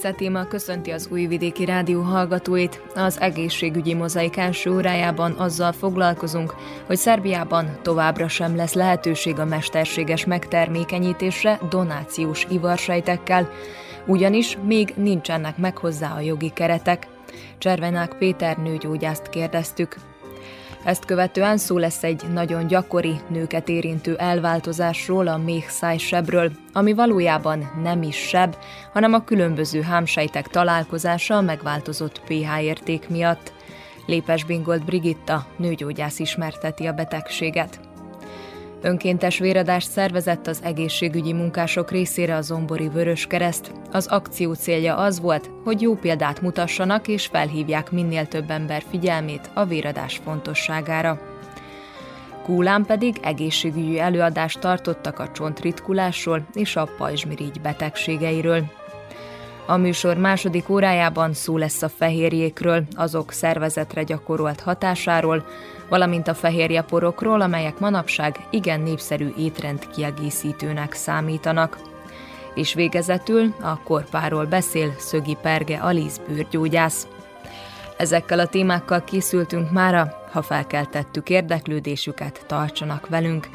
Fice téma köszönti az Újvidéki Rádió hallgatóit. Az egészségügyi mozaik első órájában azzal foglalkozunk, hogy Szerbiában továbbra sem lesz lehetőség a mesterséges megtermékenyítésre donációs ivarsejtekkel, ugyanis még nincsenek meg hozzá a jogi keretek. Cservenák Péter nőgyógyászt kérdeztük. Ezt követően szó lesz egy nagyon gyakori, nőket érintő elváltozásról, a méhszájsebről, ami valójában nem is seb, hanem a különböző hámsejtek találkozása a megváltozott pH érték miatt. Lépes Bingolt Brigitta, nőgyógyász ismerteti a betegséget. Önkéntes véradást szervezett az egészségügyi munkások részére a Zombori Vörös Kereszt. Az akció célja az volt, hogy jó példát mutassanak és felhívják minél több ember figyelmét a véradás fontosságára. Kúlán pedig egészségügyi előadást tartottak a csontritkulásról és a pajzsmirigy betegségeiről. A műsor második órájában szó lesz a fehérjékről, azok szervezetre gyakorolt hatásáról, valamint a fehérjeporokról, amelyek manapság igen népszerű étrend kiegészítőnek számítanak. És végezetül a korpáról beszél Szögi Perge Aliz bőrgyógyász. Ezekkel a témákkal készültünk mára, ha felkeltettük érdeklődésüket, tartsanak velünk.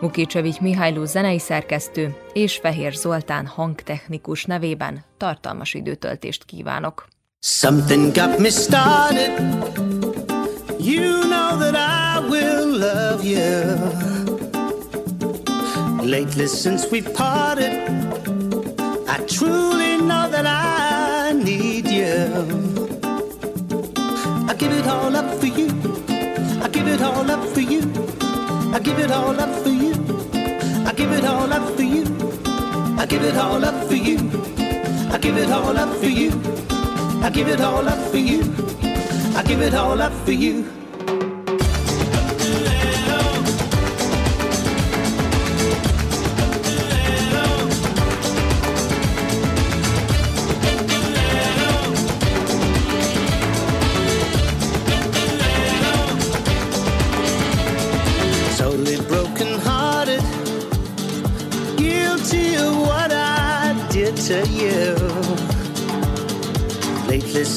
Mukicsevics Mihályló zenei szerkesztő és Fehér Zoltán hangtechnikus nevében tartalmas időtöltést kívánok. Something got me started. You know that I will love you. Lately since we parted, I truly know that I need you. I give it all up for you. I give it all up for you. I give it all up for you. I give it all up for you. I give it all up for you. I give it all up for you. I give it all up for you. I give it all up for you.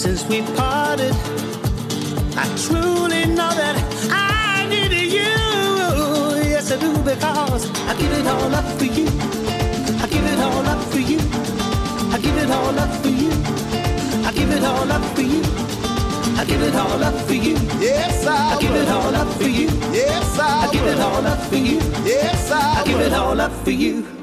Since we parted, I truly know that I need you. Yes, I do, because I give it all up for you. I give it all up for you. I give it all up for you. I give it all up for you. I give it all up for you. Yes, I, I give it all up for you. Yes, I, I give it all up for you. Yes, I, I give it all up for you.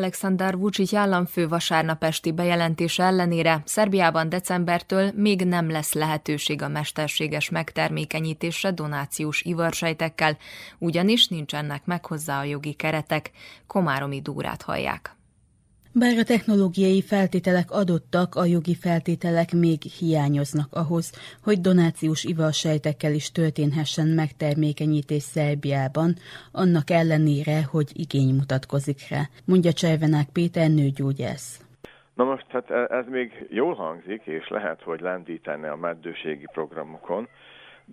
Alexander Vucic államfő vasárnap esti bejelentése ellenére Szerbiában decembertől még nem lesz lehetőség a mesterséges megtermékenyítésre donációs ivarsejtekkel, ugyanis nincsenek meg hozzá a jogi keretek. Komáromi dúrát hallják. Bár a technológiai feltételek adottak, a jogi feltételek még hiányoznak ahhoz, hogy donációs ivalsejtekkel is történhessen megtermékenyítés Szerbiában, annak ellenére, hogy igény mutatkozik rá, mondja Cservenák Péter nőgyógyász. Na most hát e- ez még jól hangzik, és lehet, hogy lendítene a meddőségi programokon,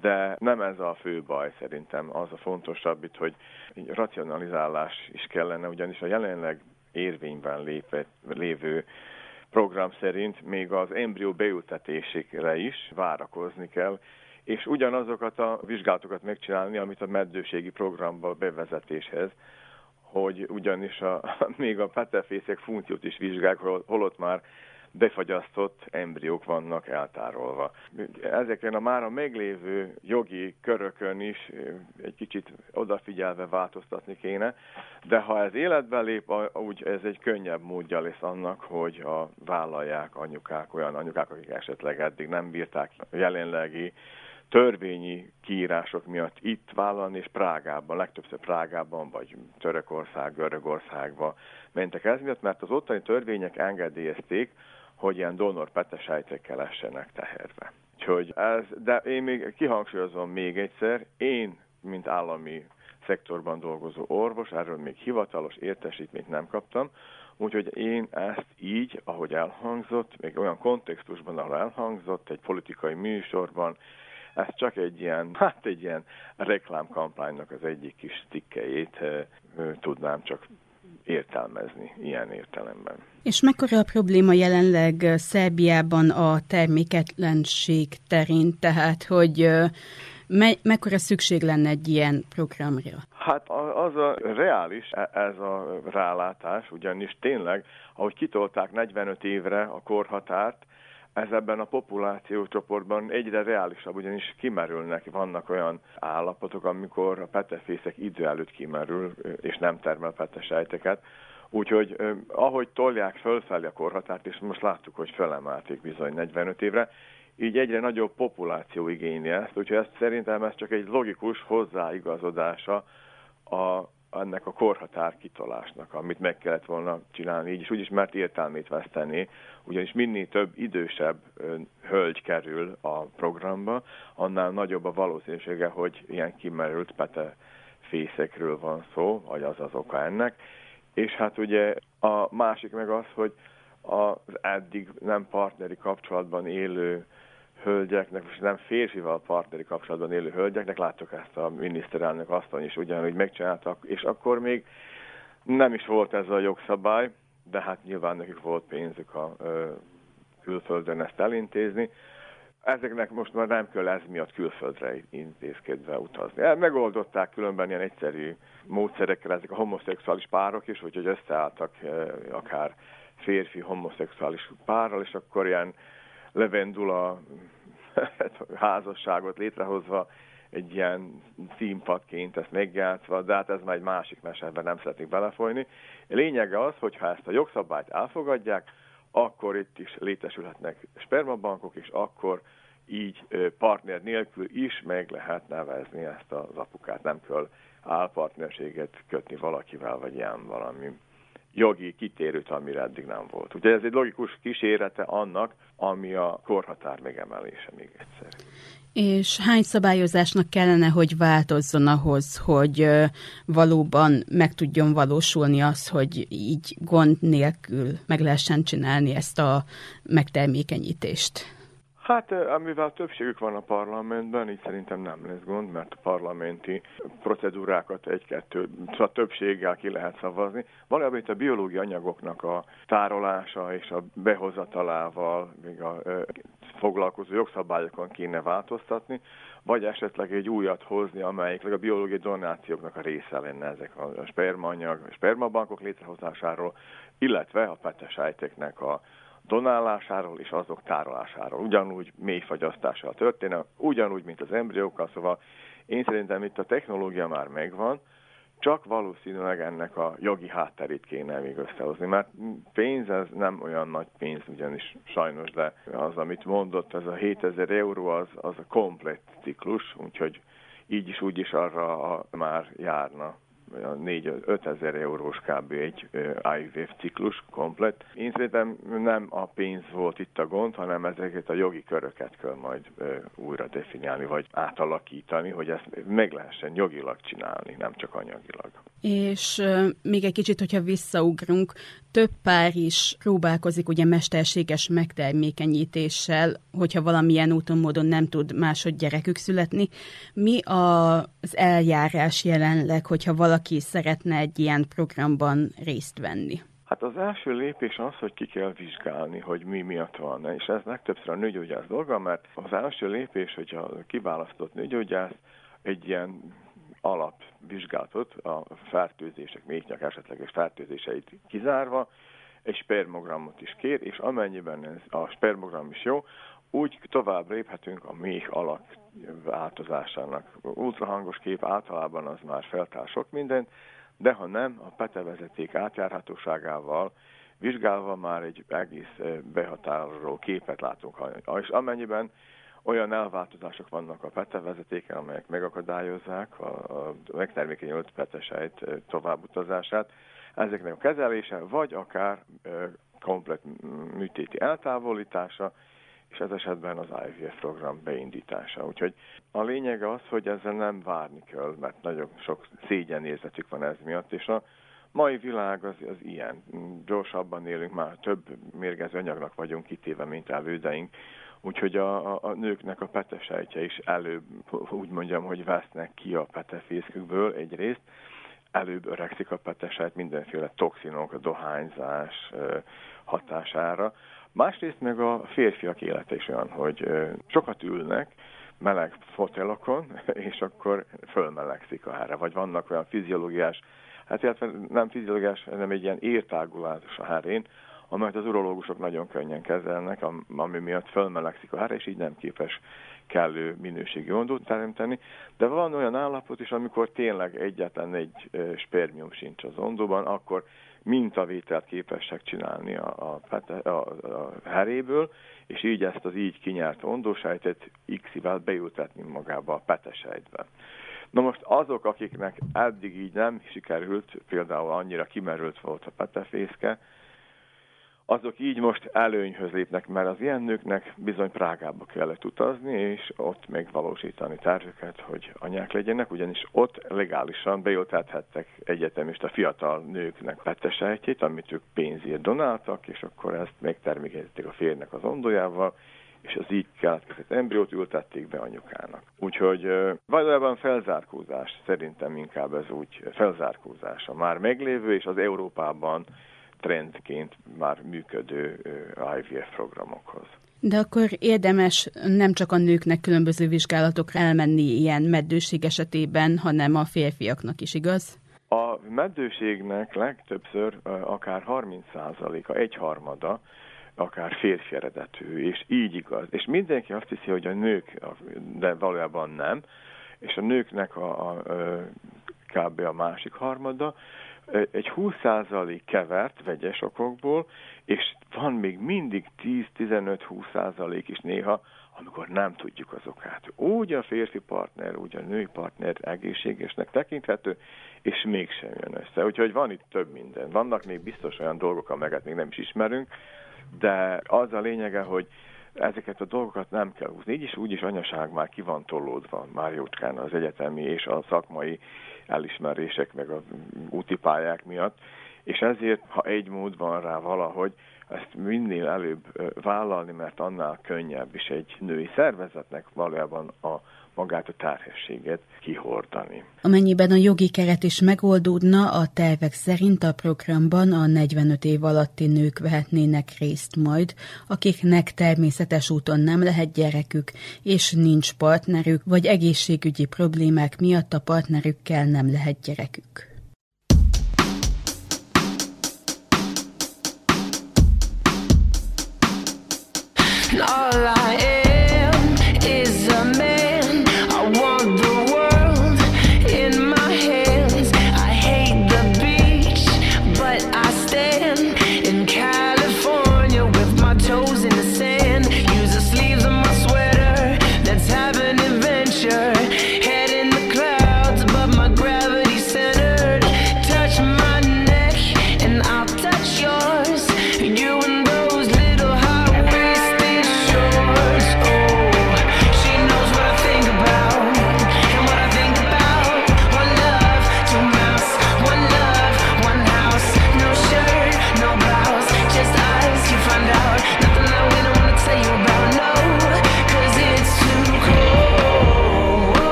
de nem ez a fő baj szerintem. Az a fontosabb itt, hogy racionalizálás is kellene, ugyanis a jelenleg érvényben lépett, lévő program szerint még az embrió beültetésére is várakozni kell, és ugyanazokat a vizsgálatokat megcsinálni, amit a meddőségi programba bevezetéshez, hogy ugyanis a, még a petefészek funkciót is vizsgálják, holott már befagyasztott embriók vannak eltárolva. Ezeken a már a meglévő jogi körökön is egy kicsit odafigyelve változtatni kéne, de ha ez életbe lép, úgy ez egy könnyebb módja lesz annak, hogy a vállalják anyukák, olyan anyukák, akik esetleg eddig nem bírták jelenlegi törvényi kiírások miatt itt vállalni, és Prágában, legtöbbször Prágában, vagy Törökország, Görögországba mentek ez miatt, mert az ottani törvények engedélyezték, hogy ilyen donor petesejtekkel lessenek teherve. Úgyhogy ez, de én még kihangsúlyozom még egyszer, én, mint állami szektorban dolgozó orvos, erről még hivatalos értesítményt nem kaptam, úgyhogy én ezt így, ahogy elhangzott, még olyan kontextusban, ahol elhangzott, egy politikai műsorban, ez csak egy ilyen, hát egy ilyen reklámkampánynak az egyik kis tikkejét tudnám csak értelmezni ilyen értelemben. És mekkora a probléma jelenleg Szerbiában a terméketlenség terén, tehát hogy me- mekkora szükség lenne egy ilyen programra? Hát az a reális, e, ez a rálátás, ugyanis tényleg, ahogy kitolták 45 évre a korhatárt, ez ebben a populációcsoportban egyre reálisabb, ugyanis kimerülnek, vannak olyan állapotok, amikor a petefészek idő előtt kimerül, és nem termel petesejteket. Úgyhogy ahogy tolják fölfelé a korhatárt, és most láttuk, hogy felemelték bizony 45 évre, így egyre nagyobb populáció igényli ezt, úgyhogy ezt szerintem ez csak egy logikus hozzáigazodása a ennek a korhatár kitolásnak, amit meg kellett volna csinálni, így is úgy is, mert értelmét veszteni, ugyanis minél több idősebb hölgy kerül a programba, annál nagyobb a valószínűsége, hogy ilyen kimerült pete fészekről van szó, vagy az az oka ennek. És hát ugye a másik meg az, hogy az eddig nem partneri kapcsolatban élő hölgyeknek, most nem férfival partneri kapcsolatban élő hölgyeknek, láttuk ezt a miniszterelnök asszony is ugyanúgy megcsináltak, és akkor még nem is volt ez a jogszabály, de hát nyilván nekik volt pénzük a ö, külföldön ezt elintézni. Ezeknek most már nem kell ez miatt külföldre intézkedve utazni. El, megoldották különben ilyen egyszerű módszerekkel ezek a homoszexuális párok is, hogy összeálltak akár férfi homoszexuális párral, és akkor ilyen levendula házasságot létrehozva, egy ilyen színpadként ezt megjátszva, de hát ez már egy másik meseben nem szeretnék belefolyni. Lényege az, hogy ha ezt a jogszabályt elfogadják, akkor itt is létesülhetnek spermabankok, és akkor így partner nélkül is meg lehet nevezni ezt az apukát. Nem kell álpartnerséget kötni valakivel, vagy ilyen valami jogi kitérőt, amire eddig nem volt. Ugye ez egy logikus kísérete annak, ami a korhatár megemelése még egyszer. És hány szabályozásnak kellene, hogy változzon ahhoz, hogy valóban meg tudjon valósulni az, hogy így gond nélkül meg lehessen csinálni ezt a megtermékenyítést? Hát, amivel többségük van a parlamentben, így szerintem nem lesz gond, mert a parlamenti procedúrákat egy-kettő, szóval többséggel ki lehet szavazni. Valójában itt a biológiai anyagoknak a tárolása és a behozatalával, még a ö, foglalkozó jogszabályokon kéne változtatni, vagy esetleg egy újat hozni, amelyik a biológiai donációknak a része lenne ezek a spermaanyag, spermabankok létrehozásáról, illetve a petesejteknek a donálásáról és azok tárolásáról. Ugyanúgy mélyfagyasztással történne, ugyanúgy, mint az embriókkal, szóval én szerintem itt a technológia már megvan, csak valószínűleg ennek a jogi hátterét kéne még összehozni, mert pénz ez nem olyan nagy pénz ugyanis sajnos, de az, amit mondott, ez a 7000 euró, az, az a komplet ciklus, úgyhogy így is úgy is arra már járna 4-5 ezer eurós kb. egy IVF ciklus komplet. Én szerintem nem a pénz volt itt a gond, hanem ezeket a jogi köröket kell majd újra definiálni, vagy átalakítani, hogy ezt meg lehessen jogilag csinálni, nem csak anyagilag. És még egy kicsit, hogyha visszaugrunk, több pár is próbálkozik ugye mesterséges megtermékenyítéssel, hogyha valamilyen úton, módon nem tud másod gyerekük születni. Mi a, az eljárás jelenleg, hogyha valaki szeretne egy ilyen programban részt venni? Hát az első lépés az, hogy ki kell vizsgálni, hogy mi miatt van. És ez legtöbbször a nőgyógyász dolga, mert az első lépés, hogyha kiválasztott nőgyógyász egy ilyen alapvizsgálatot, a fertőzések, méhnyak esetleges fertőzéseit kizárva, egy spermogramot is kér, és amennyiben ez a spermogram is jó, úgy tovább léphetünk a méh alak változásának. Ultrahangos kép általában az már feltár sok mindent, de ha nem, a petevezeték átjárhatóságával vizsgálva már egy egész eh, behatároló képet látunk. És amennyiben olyan elváltozások vannak a PETA vezetéken, amelyek megakadályozzák a, a megtermékenyült petesejt továbbutazását. Ezeknek a kezelése, vagy akár komplet műtéti eltávolítása, és ez esetben az IVF program beindítása. Úgyhogy a lényeg az, hogy ezzel nem várni kell, mert nagyon sok szégyenérzetük van ez miatt, és a mai világ az, az ilyen. Gyorsabban élünk, már több mérgező anyagnak vagyunk kitéve, mint elődeink. Úgyhogy a, a, a nőknek a petesejtje is előbb, úgy mondjam, hogy vesznek ki a petefészkükből egyrészt, előbb öregszik a petesejt mindenféle toxinok, a dohányzás hatására. Másrészt meg a férfiak élete is olyan, hogy sokat ülnek, meleg fotelokon, és akkor fölmelegszik a hára. Vagy vannak olyan fiziológiás, hát illetve nem fiziológiás, hanem egy ilyen értágulás a hárén, amelyet az urológusok nagyon könnyen kezelnek, ami miatt fölmelegszik a hára, és így nem képes kellő minőségi ondót teremteni, de van olyan állapot is, amikor tényleg egyetlen egy spermium sincs az ondóban, akkor mintavételt képesek csinálni a, a, a, a heréből, és így ezt az így kinyert ondósejtet X-ivel beültetni magába a petesejtbe. Na most azok, akiknek eddig így nem sikerült, például annyira kimerült volt a petefészke, azok így most előnyhöz lépnek, mert az ilyen nőknek bizony Prágába kellett utazni, és ott megvalósítani tervüket, hogy anyák legyenek, ugyanis ott legálisan beültethettek egyetemista fiatal nőknek petesejtjét, amit ők pénzért donáltak, és akkor ezt megtermékenyítették a férnek az ondójával, és az így keletkezett embriót ültették be anyukának. Úgyhogy valójában felzárkózás, szerintem inkább ez úgy felzárkózás a már meglévő, és az Európában trendként már működő IVF programokhoz. De akkor érdemes nem csak a nőknek különböző vizsgálatokra elmenni ilyen meddőség esetében, hanem a férfiaknak is, igaz? A meddőségnek legtöbbször akár 30%-a, egyharmada, akár férfi eredetű, és így igaz. És mindenki azt hiszi, hogy a nők, de valójában nem, és a nőknek a, a, a kb. a másik harmada, egy 20% kevert vegyes okokból, és van még mindig 10-15-20% is néha, amikor nem tudjuk az okát. Úgy a férfi partner, úgy a női partner egészségesnek tekinthető, és mégsem jön össze. Úgyhogy van itt több minden. Vannak még biztos olyan dolgok, amelyeket még nem is ismerünk, de az a lényege, hogy ezeket a dolgokat nem kell húzni. Így is úgy is anyaság már ki van tolódva már jócskán az egyetemi és a szakmai elismerések meg a úti pályák miatt, és ezért, ha egy mód van rá valahogy, ezt minél előbb vállalni, mert annál könnyebb is egy női szervezetnek valójában a magát a terhességet kihordani. Amennyiben a jogi keret is megoldódna, a tervek szerint a programban a 45 év alatti nők vehetnének részt majd, akiknek természetes úton nem lehet gyerekük, és nincs partnerük, vagy egészségügyi problémák miatt a partnerükkel nem lehet gyerekük. all I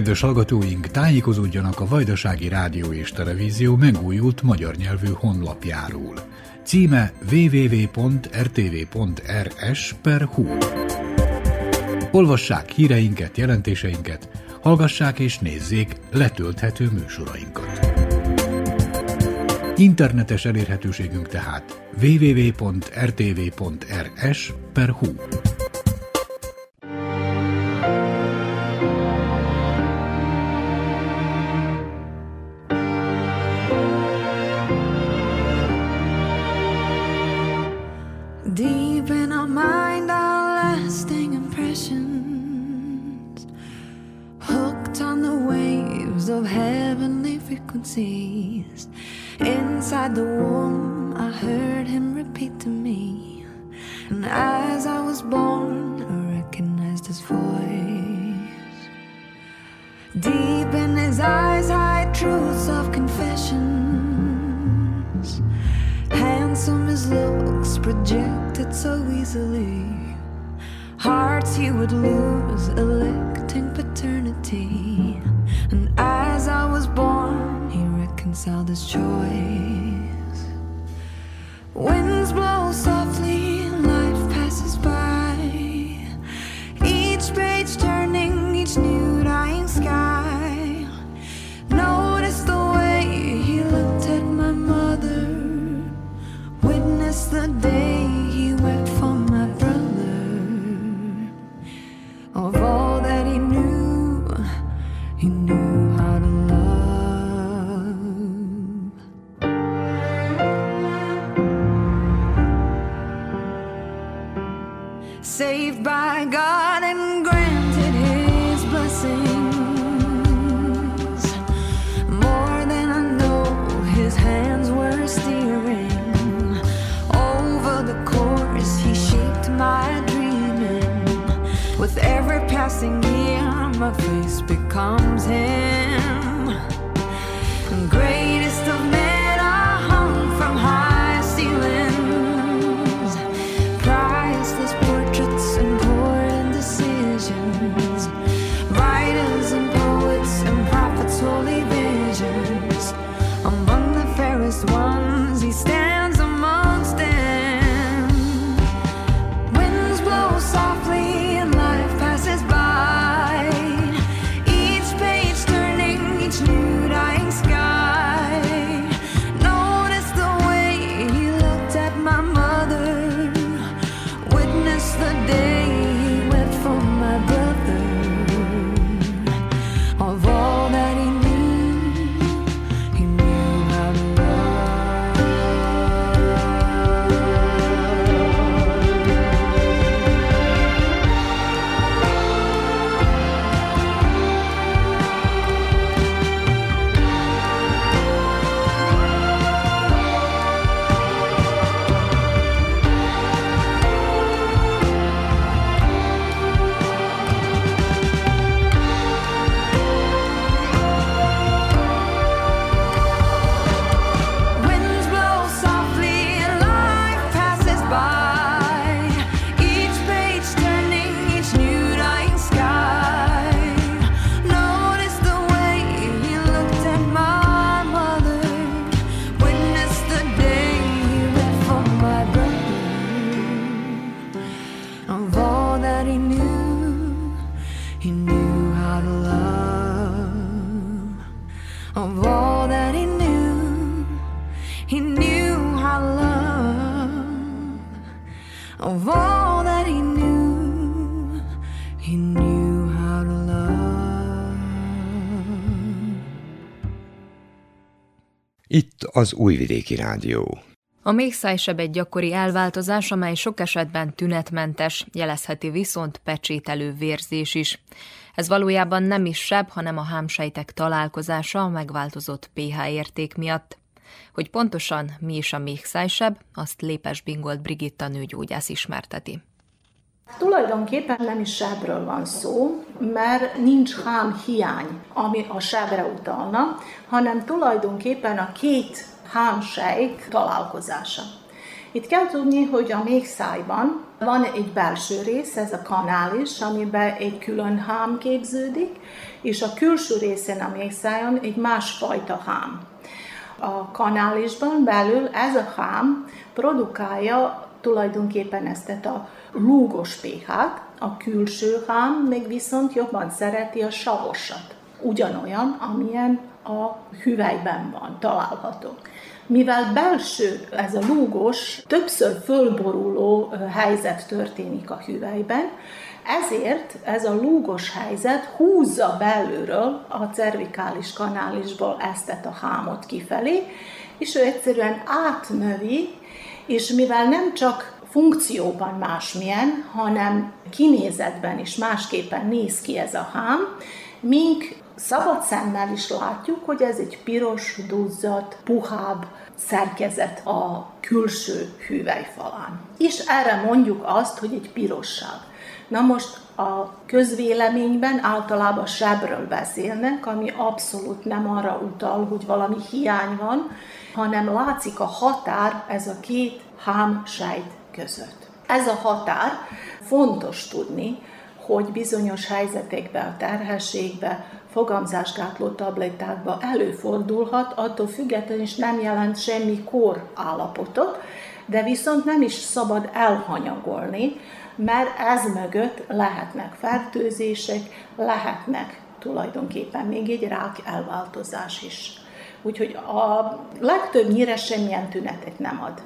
Kedves hallgatóink, tájékozódjanak a Vajdasági Rádió és Televízió megújult magyar nyelvű honlapjáról. Címe www.rtv.rs per hu. Olvassák híreinket, jelentéseinket, hallgassák és nézzék letölthető műsorainkat. Internetes elérhetőségünk tehát www.rtv.rs per hu. az Újvidéki Rádió. A méhszájseb egy gyakori elváltozás, amely sok esetben tünetmentes, jelezheti viszont pecsételő vérzés is. Ez valójában nem is seb, hanem a hámsejtek találkozása a megváltozott pH érték miatt. Hogy pontosan mi is a méhszájseb, azt Lépes Bingolt Brigitta nőgyógyász ismerteti. Tulajdonképpen nem is sebről van szó, mert nincs hám hiány, ami a sebre utalna, hanem tulajdonképpen a két hámsejk találkozása. Itt kell tudni, hogy a méhszájban van egy belső rész, ez a kanális, amiben egy külön hám képződik, és a külső részen a méhszájon egy másfajta hám. A kanálisban belül ez a hám produkálja tulajdonképpen ezt a lúgos pH-t, a külső hám meg viszont jobban szereti a savosat. Ugyanolyan, amilyen a hüvelyben van, található. Mivel belső, ez a lúgos, többször fölboruló helyzet történik a hüvelyben, ezért ez a lúgos helyzet húzza belülről a cervikális kanálisból ezt a hámot kifelé, és ő egyszerűen átnövi, és mivel nem csak funkcióban másmilyen, hanem kinézetben is másképpen néz ki ez a hám, mink szabad szemmel is látjuk, hogy ez egy piros, duzzadt, puhább szerkezet a külső hüvelyfalán. És erre mondjuk azt, hogy egy pirosság. Na most a közvéleményben általában sebről beszélnek, ami abszolút nem arra utal, hogy valami hiány van, hanem látszik a határ, ez a két hám sejt között. Ez a határ fontos tudni, hogy bizonyos helyzetekben, a terhességben, fogamzásgátló tablettákban előfordulhat, attól függetlenül is nem jelent semmi kor állapotot, de viszont nem is szabad elhanyagolni, mert ez mögött lehetnek fertőzések, lehetnek tulajdonképpen még egy rák elváltozás is. Úgyhogy a legtöbbnyire semmilyen tünetet nem ad.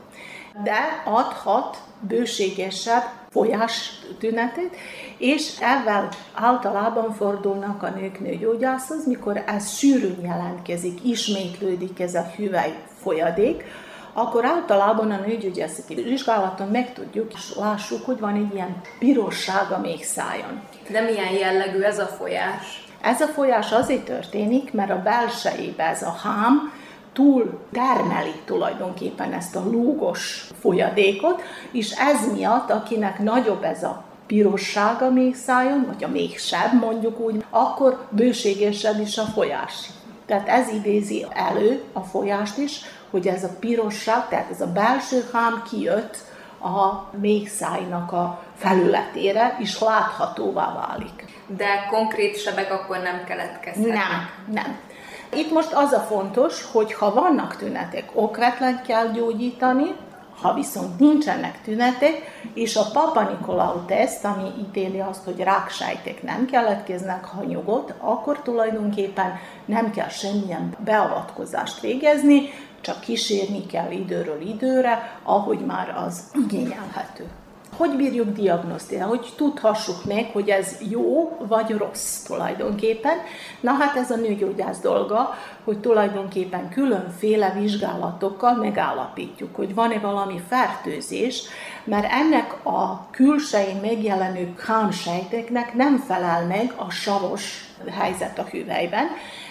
De adhat bőségesebb folyás tünetet, és ezzel általában fordulnak a nők nőgyógyászhoz, mikor ez sűrűn jelentkezik, ismétlődik ez a hüvely folyadék, akkor általában a nőgyógyászati vizsgálaton megtudjuk, és lássuk, hogy van egy ilyen pirosság a méhszájon. De milyen jellegű ez a folyás? Ez a folyás azért történik, mert a belsejébe ez a hám túl termeli tulajdonképpen ezt a lúgos folyadékot, és ez miatt, akinek nagyobb ez a pirosság a méhszájon, vagy a méhsebb mondjuk úgy, akkor bőségesebb is a folyás. Tehát ez idézi elő a folyást is, hogy ez a pirosság, tehát ez a belső hám kijött a méhszájnak a felületére, és láthatóvá válik. De konkrét sebek akkor nem keletkezhetnek? Nem, nem. Itt most az a fontos, hogy ha vannak tünetek, okvetlen kell gyógyítani, ha viszont nincsenek tünetek, és a Papa Nikolaou teszt, ami ítéli azt, hogy ráksejtek nem keletkeznek, ha nyugodt, akkor tulajdonképpen nem kell semmilyen beavatkozást végezni, csak kísérni kell időről időre, ahogy már az igényelhető. Hogy bírjuk diagnosztizálni, hogy tudhassuk meg, hogy ez jó vagy rossz tulajdonképpen. Na hát ez a nőgyógyász dolga, hogy tulajdonképpen különféle vizsgálatokkal megállapítjuk, hogy van-e valami fertőzés, mert ennek a külsején megjelenő kámsejteknek nem felel meg a savos helyzet a hüvelyben,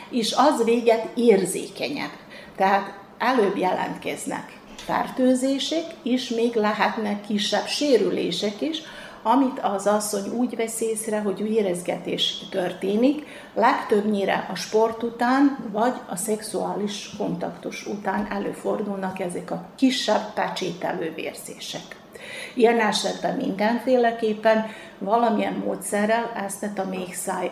és az véget érzékenyebb. Tehát előbb jelentkeznek fertőzések, és még lehetnek kisebb sérülések is, amit az asszony úgy vesz észre, hogy vérezgetés történik, legtöbbnyire a sport után, vagy a szexuális kontaktus után előfordulnak ezek a kisebb pecsételő vérzések. Ilyen esetben mindenféleképpen valamilyen módszerrel ezt a méhszáj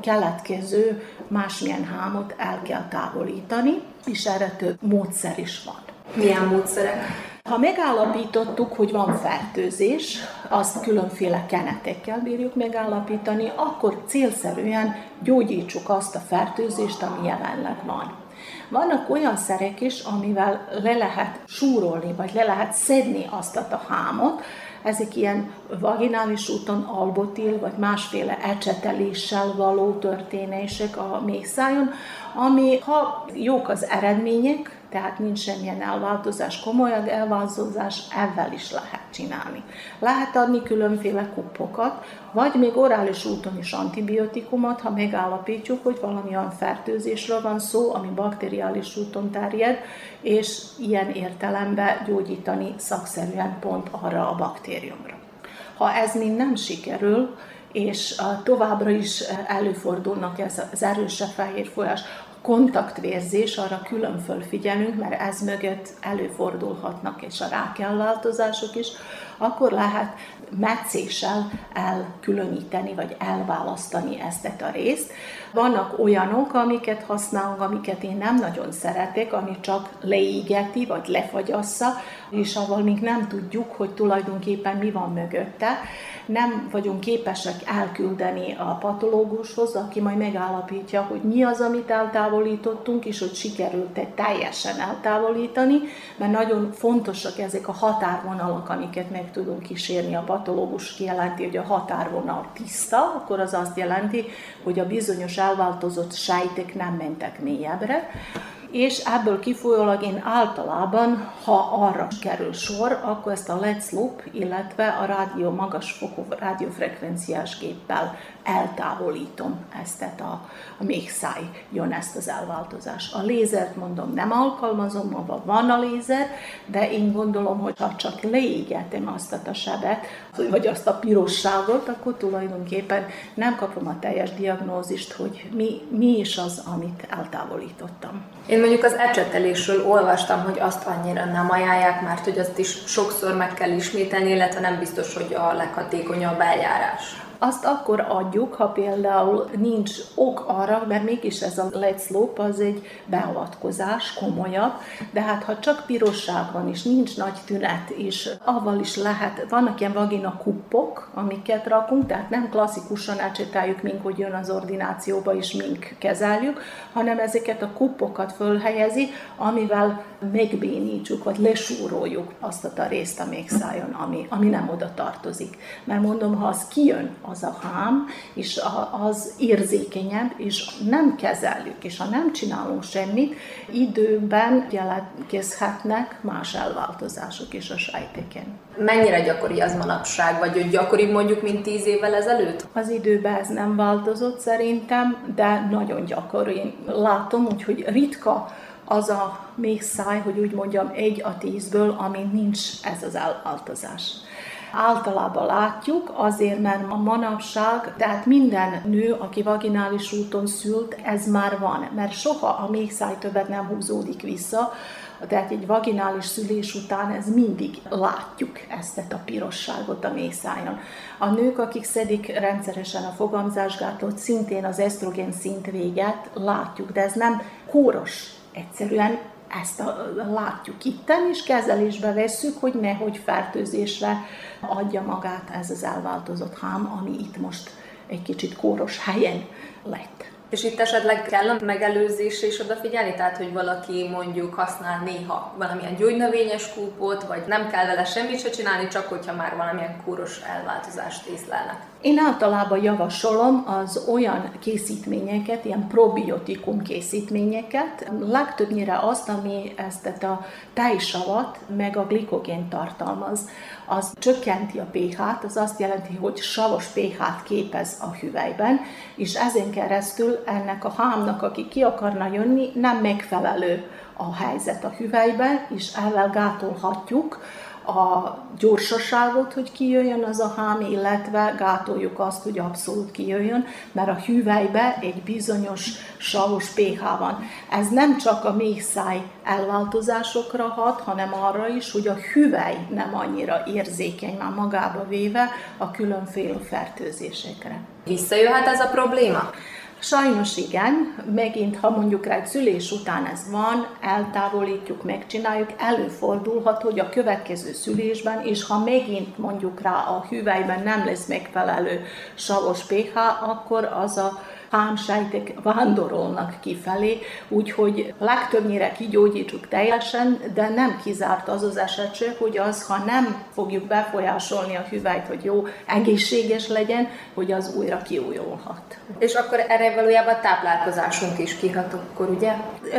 keletkező másmilyen hámot el kell távolítani, és erre több módszer is van. Milyen módszerek? Ha megállapítottuk, hogy van fertőzés, azt különféle kenetekkel bírjuk megállapítani, akkor célszerűen gyógyítsuk azt a fertőzést, ami jelenleg van. Vannak olyan szerek is, amivel le lehet súrolni, vagy le lehet szedni azt a hámot, ezek ilyen vaginális úton albotil, vagy másféle ecseteléssel való történések a méhszájon, ami ha jók az eredmények, tehát nincs semmilyen elváltozás, komoly elváltozás, ebben is lehet csinálni. Lehet adni különféle kupokat, vagy még orális úton is antibiotikumot, ha megállapítjuk, hogy valamilyen fertőzésről van szó, ami bakteriális úton terjed, és ilyen értelemben gyógyítani szakszerűen pont arra a baktériumra. Ha ez mind nem sikerül, és továbbra is előfordulnak ez az erősebb fehér folyás, kontaktvérzés, arra külön fölfigyelünk, mert ez mögött előfordulhatnak és a rákelváltozások is, akkor lehet meccéssel elkülöníteni, vagy elválasztani ezt a részt. Vannak olyanok, amiket használunk, amiket én nem nagyon szeretek, ami csak leégeti, vagy lefagyassza, és avval még nem tudjuk, hogy tulajdonképpen mi van mögötte. Nem vagyunk képesek elküldeni a patológushoz, aki majd megállapítja, hogy mi az, amit eltávolítottunk, és hogy sikerült egy teljesen eltávolítani, mert nagyon fontosak ezek a határvonalak, amiket meg tudunk kísérni. A patológus kijelenti, hogy a határvonal tiszta, akkor az azt jelenti, hogy a bizonyos elváltozott sejtek nem mentek mélyebbre és ebből kifolyólag én általában, ha arra kerül sor, akkor ezt a Loop, illetve a rádió magasfokú rádiófrekvenciás géppel eltávolítom ezt a, a méhszáj, jön ezt az elváltozás. A lézert mondom, nem alkalmazom, abban van a lézer, de én gondolom, hogy ha csak leégetem azt a sebet, vagy azt a pirosságot, akkor tulajdonképpen nem kapom a teljes diagnózist, hogy mi, mi is az, amit eltávolítottam. Én mondjuk az ecsetelésről olvastam, hogy azt annyira nem ajánlják, mert hogy azt is sokszor meg kell ismételni, illetve nem biztos, hogy a leghatékonyabb eljárás azt akkor adjuk, ha például nincs ok arra, mert mégis ez a let's loop az egy beavatkozás, komolyabb, de hát ha csak pirosság van, és nincs nagy tünet, és avval is lehet, vannak ilyen vagina kuppok, amiket rakunk, tehát nem klasszikusan ecsetáljuk, mint hogy jön az ordinációba, és mink kezeljük, hanem ezeket a kuppokat fölhelyezi, amivel megbénítsuk, vagy lesúroljuk azt a részt a méhszájon, ami, ami nem oda tartozik. Mert mondom, ha az kijön, az a hám, és az érzékenyebb, és nem kezeljük, és ha nem csinálunk semmit, időben jelentkezhetnek más elváltozások is a sejteken. Mennyire gyakori az manapság, vagy hogy gyakori mondjuk, mint tíz évvel ezelőtt? Az időben ez nem változott szerintem, de nagyon gyakori. Látom, úgyhogy ritka az a még száj, hogy úgy mondjam, egy a tízből, ami nincs ez az elváltozás általában látjuk, azért, mert a manapság, tehát minden nő, aki vaginális úton szült, ez már van, mert soha a méhszáj többet nem húzódik vissza, tehát egy vaginális szülés után ez mindig látjuk ezt a pirosságot a mészájon. A nők, akik szedik rendszeresen a fogamzásgátlót, szintén az esztrogén szint véget látjuk, de ez nem kóros. Egyszerűen ezt a, látjuk itten, és kezelésbe vesszük, hogy nehogy fertőzésre adja magát ez az elváltozott hám, ami itt most egy kicsit kóros helyen lett. És itt esetleg kell a megelőzés és odafigyelni, tehát hogy valaki mondjuk használ néha valamilyen gyógynövényes kúpot, vagy nem kell vele semmit se csinálni, csak hogyha már valamilyen kóros elváltozást észlelnek. Én általában javasolom az olyan készítményeket, ilyen probiotikum készítményeket, legtöbbnyire azt, ami ezt a tejsavat, meg a glikogén tartalmaz. Az csökkenti a pH-t, az azt jelenti, hogy savos pH-t képez a hüvelyben, és ezen keresztül ennek a hámnak, aki ki akarna jönni, nem megfelelő a helyzet a hüvelyben, és ezzel gátolhatjuk a gyorsaságot, hogy kijöjjön az a hám, illetve gátoljuk azt, hogy abszolút kijöjjön, mert a hüvelybe egy bizonyos savos pH van. Ez nem csak a méhszáj elváltozásokra hat, hanem arra is, hogy a hüvely nem annyira érzékeny már magába véve a különféle fertőzésekre. Visszajöhet ez a probléma? Sajnos igen, megint, ha mondjuk rá egy szülés után ez van, eltávolítjuk, megcsináljuk, előfordulhat, hogy a következő szülésben, és ha megint mondjuk rá a hüvelyben nem lesz megfelelő savos pH, akkor az a hámsejtek vándorolnak kifelé, úgyhogy legtöbbnyire kigyógyítsuk teljesen, de nem kizárt az az eset se, hogy az, ha nem fogjuk befolyásolni a hüvelyt, hogy jó, egészséges legyen, hogy az újra kiújulhat. És akkor erre valójában a táplálkozásunk is kihat akkor, ugye?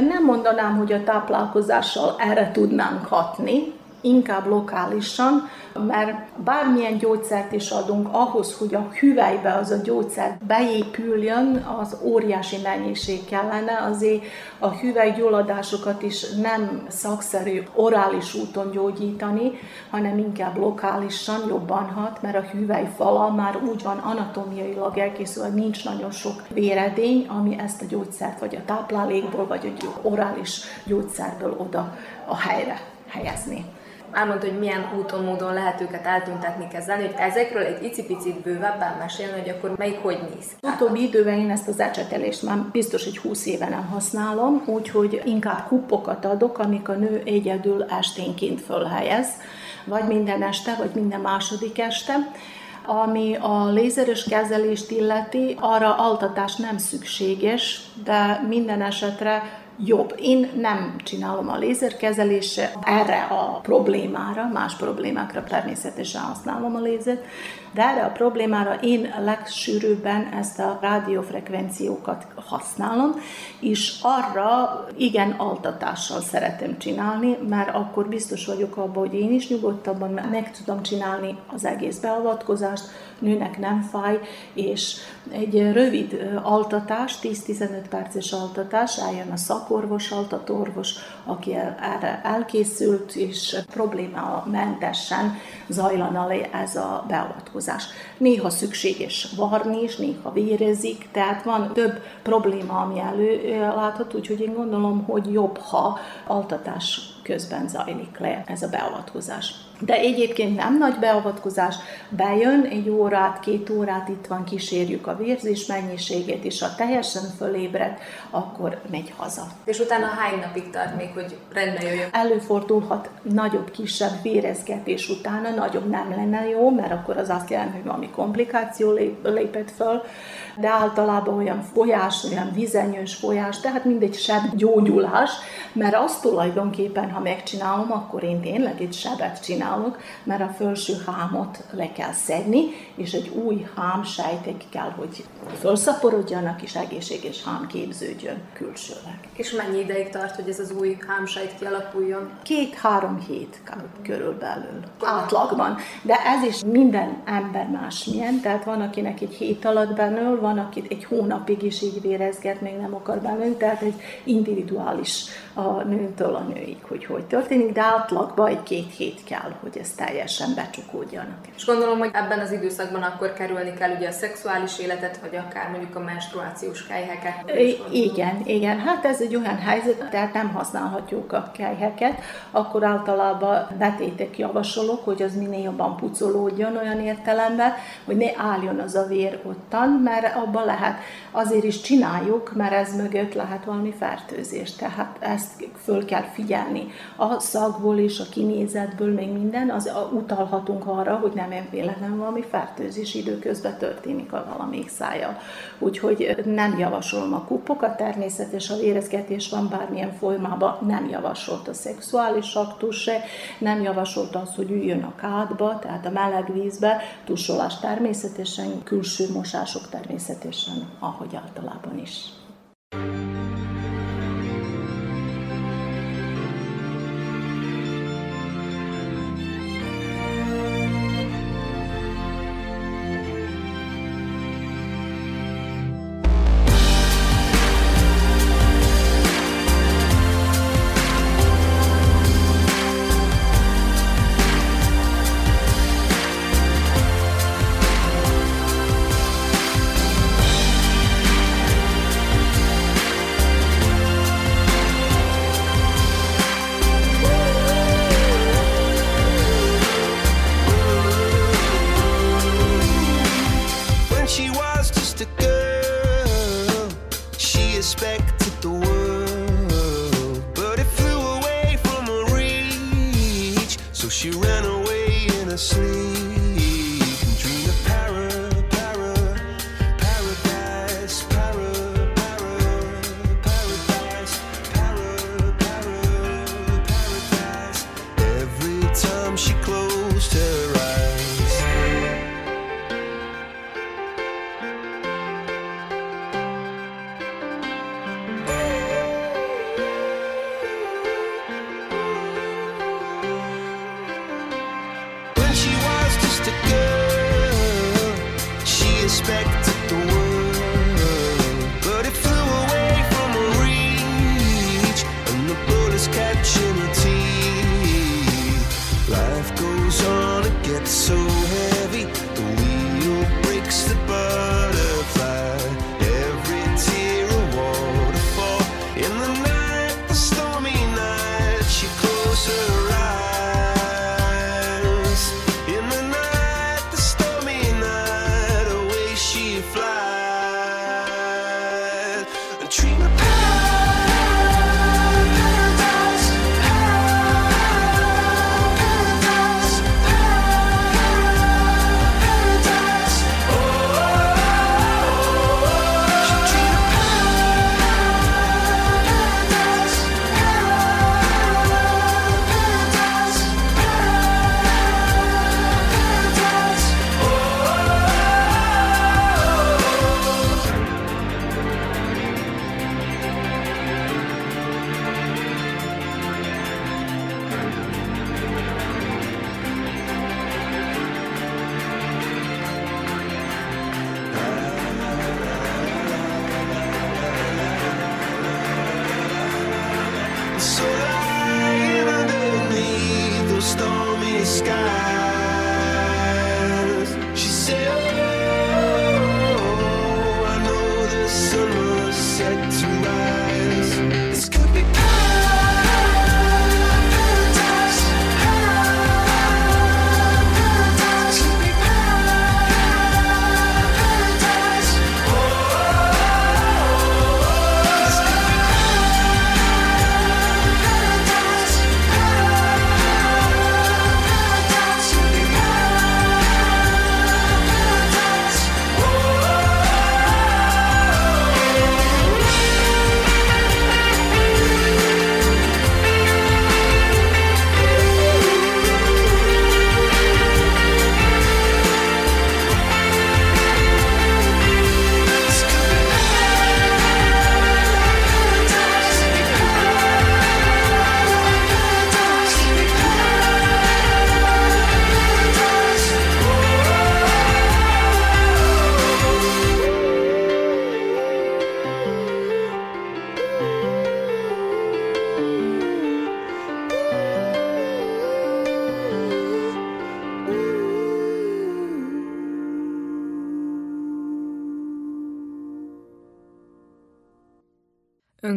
Nem mondanám, hogy a táplálkozással erre tudnánk hatni, inkább lokálisan, mert bármilyen gyógyszert is adunk, ahhoz, hogy a hüvelybe az a gyógyszer beépüljön, az óriási mennyiség kellene, azért a hüvelygyulladásokat is nem szakszerű orális úton gyógyítani, hanem inkább lokálisan jobban hat, mert a hüvelyfala már úgy van anatomiailag elkészül, hogy nincs nagyon sok véredény, ami ezt a gyógyszert vagy a táplálékból, vagy egy orális gyógyszerből oda a helyre helyezni elmondta, hogy milyen úton, módon lehet őket eltüntetni, kezelni, hogy ezekről egy icipicit bővebben mesélni, hogy akkor melyik hogy néz ki. Utóbbi időben én ezt az ecsetelést már biztos, hogy 20 éve nem használom, úgyhogy inkább kuppokat adok, amik a nő egyedül esténként fölhelyez, vagy minden este, vagy minden második este. Ami a lézeres kezelést illeti, arra altatás nem szükséges, de minden esetre jobb. Én nem csinálom a lézerkezelése erre a problémára, más problémákra természetesen használom a lézert, de erre a problémára én legsűrűbben ezt a rádiófrekvenciókat használom, és arra igen altatással szeretem csinálni, mert akkor biztos vagyok abban, hogy én is nyugodtabban meg tudom csinálni az egész beavatkozást, nőnek nem fáj, és egy rövid altatás, 10-15 perces altatás, eljön a szakorvos, altatorvos, aki erre elkészült, és problémamentesen zajlana le ez a beavatkozás. Néha szükséges varni is, néha vérezik, tehát van több probléma, ami előlátható, úgyhogy én gondolom, hogy jobb, ha altatás közben zajlik le ez a beavatkozás. De egyébként nem nagy beavatkozás, bejön egy órát, két órát, itt van, kísérjük a vérzés mennyiségét, és ha teljesen fölébred, akkor megy haza. És utána hány napig tart még, hogy rendbe jöjjön? Előfordulhat nagyobb, kisebb vérezgetés utána, nagyobb nem lenne jó, mert akkor az azt jelenti, hogy valami komplikáció lépett föl, de általában olyan folyás, olyan vizenyős folyás, tehát mindegy seb gyógyulás, mert azt tulajdonképpen, ha megcsinálom, akkor én tényleg egy sebet csinálok, mert a felső hámot le kell szedni, és egy új hámsejtek kell, hogy felszaporodjanak, és egészséges hám képződjön külsőleg. És mennyi ideig tart, hogy ez az új hámsejt kialakuljon? Két-három hét körülbelül, átlagban. De ez is minden ember másmilyen, tehát van, akinek egy hét alatt benől, van, aki egy hónapig is így vérezget, még nem akar belőle, tehát egy individuális a nőtől a nőig, hogy hogy történik, de átlagban egy-két hét kell, hogy ez teljesen becsukódjanak. És gondolom, hogy ebben az időszakban akkor kerülni kell ugye a szexuális életet, vagy akár mondjuk a menstruációs kejheket. Igen, igen, hát ez egy olyan helyzet, tehát nem használhatjuk a kejheket, akkor általában betétek javasolok, hogy az minél jobban pucolódjon olyan értelemben, hogy ne álljon az a vér ottan, mert abban lehet, azért is csináljuk, mert ez mögött lehet valami fertőzés, tehát ezt föl kell figyelni. A szagból és a kinézetből még minden, az utalhatunk arra, hogy nem véletlenül valami fertőzés időközben történik a valamelyik szája. Úgyhogy nem javasolom a kupokat, természetes a vérezgetés van bármilyen formában, nem javasolt a szexuális aktus se, nem javasolt az, hogy üljön a kádba, tehát a meleg vízbe, tusolás természetesen, külső mosások természetesen, ahogy általában is.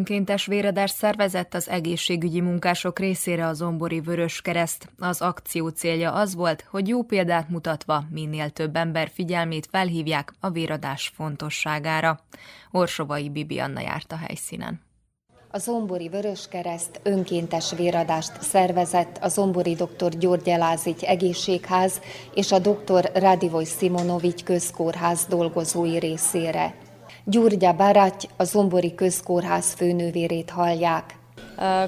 Önkéntes véradás szervezett az egészségügyi munkások részére a Zombori Vörös Kereszt. Az akció célja az volt, hogy jó példát mutatva minél több ember figyelmét felhívják a véradás fontosságára. Orsovai Bibianna járt a helyszínen. A Zombori Vöröskereszt önkéntes véradást szervezett a Zombori dr. György Elázigy egészségház és a dr. Radivoj Simonovics közkórház dolgozói részére. Đurđa Barać, a Zombori közkórház főnővérét hallják.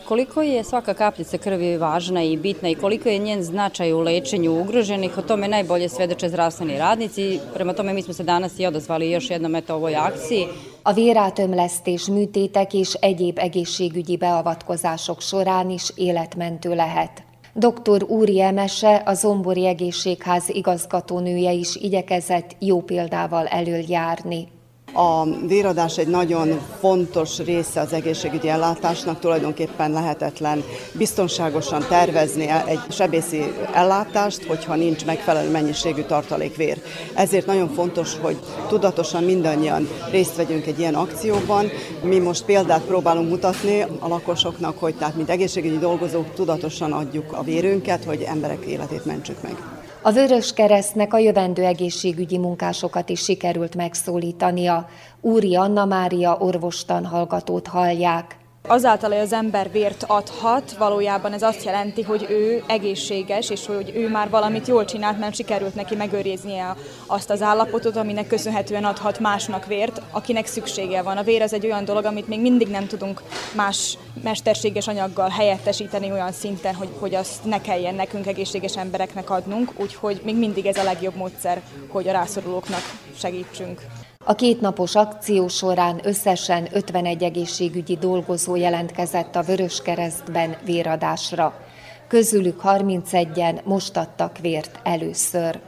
Koliko je svaka kapljica krvi važna i bitna i koliko je njen značaj u lečenju ugroženih, o tome najbolje svedoče zdravstveni radnici. Prema tome mi smo se danas i odazvali još jednom eto ovoj akciji. A vérátömlesztés, műtétek és egyéb egészségügyi beavatkozások során is életmentő lehet. Dr. Úri Emese, a Zombori Egészségház igazgatónője is igyekezett jó példával előjárni. A véradás egy nagyon fontos része az egészségügyi ellátásnak, tulajdonképpen lehetetlen biztonságosan tervezni egy sebészi ellátást, hogyha nincs megfelelő mennyiségű tartalékvér. Ezért nagyon fontos, hogy tudatosan mindannyian részt vegyünk egy ilyen akcióban. Mi most példát próbálunk mutatni a lakosoknak, hogy tehát mint egészségügyi dolgozók tudatosan adjuk a vérünket, hogy emberek életét mentsük meg. A Vörös Keresztnek a jövendő egészségügyi munkásokat is sikerült megszólítania. Úri Anna Mária orvostan hallgatót hallják. Azáltal, hogy az ember vért adhat, valójában ez azt jelenti, hogy ő egészséges, és hogy ő már valamit jól csinált, mert sikerült neki megőriznie azt az állapotot, aminek köszönhetően adhat másnak vért, akinek szüksége van. A vér az egy olyan dolog, amit még mindig nem tudunk más mesterséges anyaggal helyettesíteni olyan szinten, hogy, hogy azt ne kelljen nekünk egészséges embereknek adnunk, úgyhogy még mindig ez a legjobb módszer, hogy a rászorulóknak segítsünk. A kétnapos akció során összesen 51 egészségügyi dolgozó jelentkezett a Vöröskeresztben véradásra. Közülük 31-en most adtak vért először.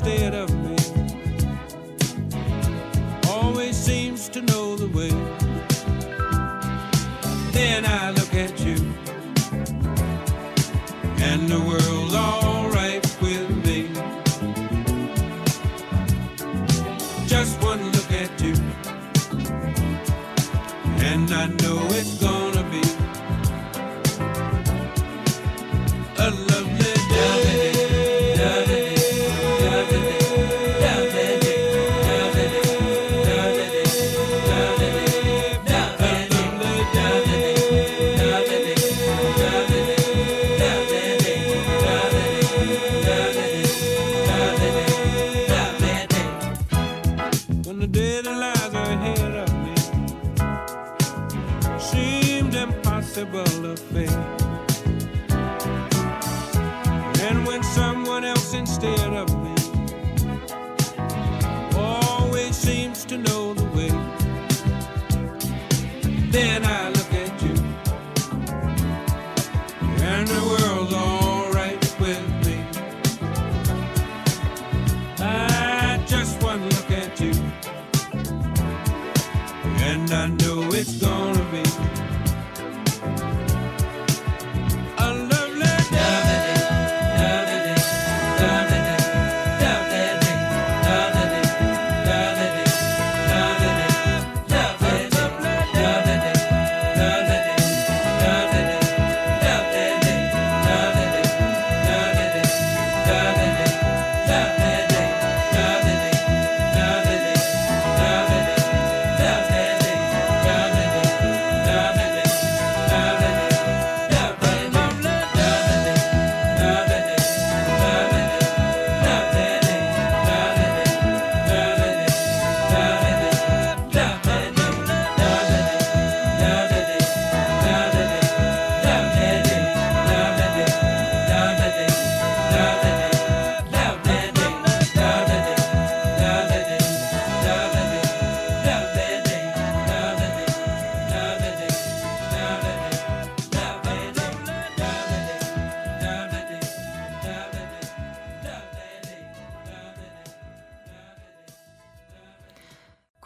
Instead of me always seems to know the way. Then I look at you, and the world's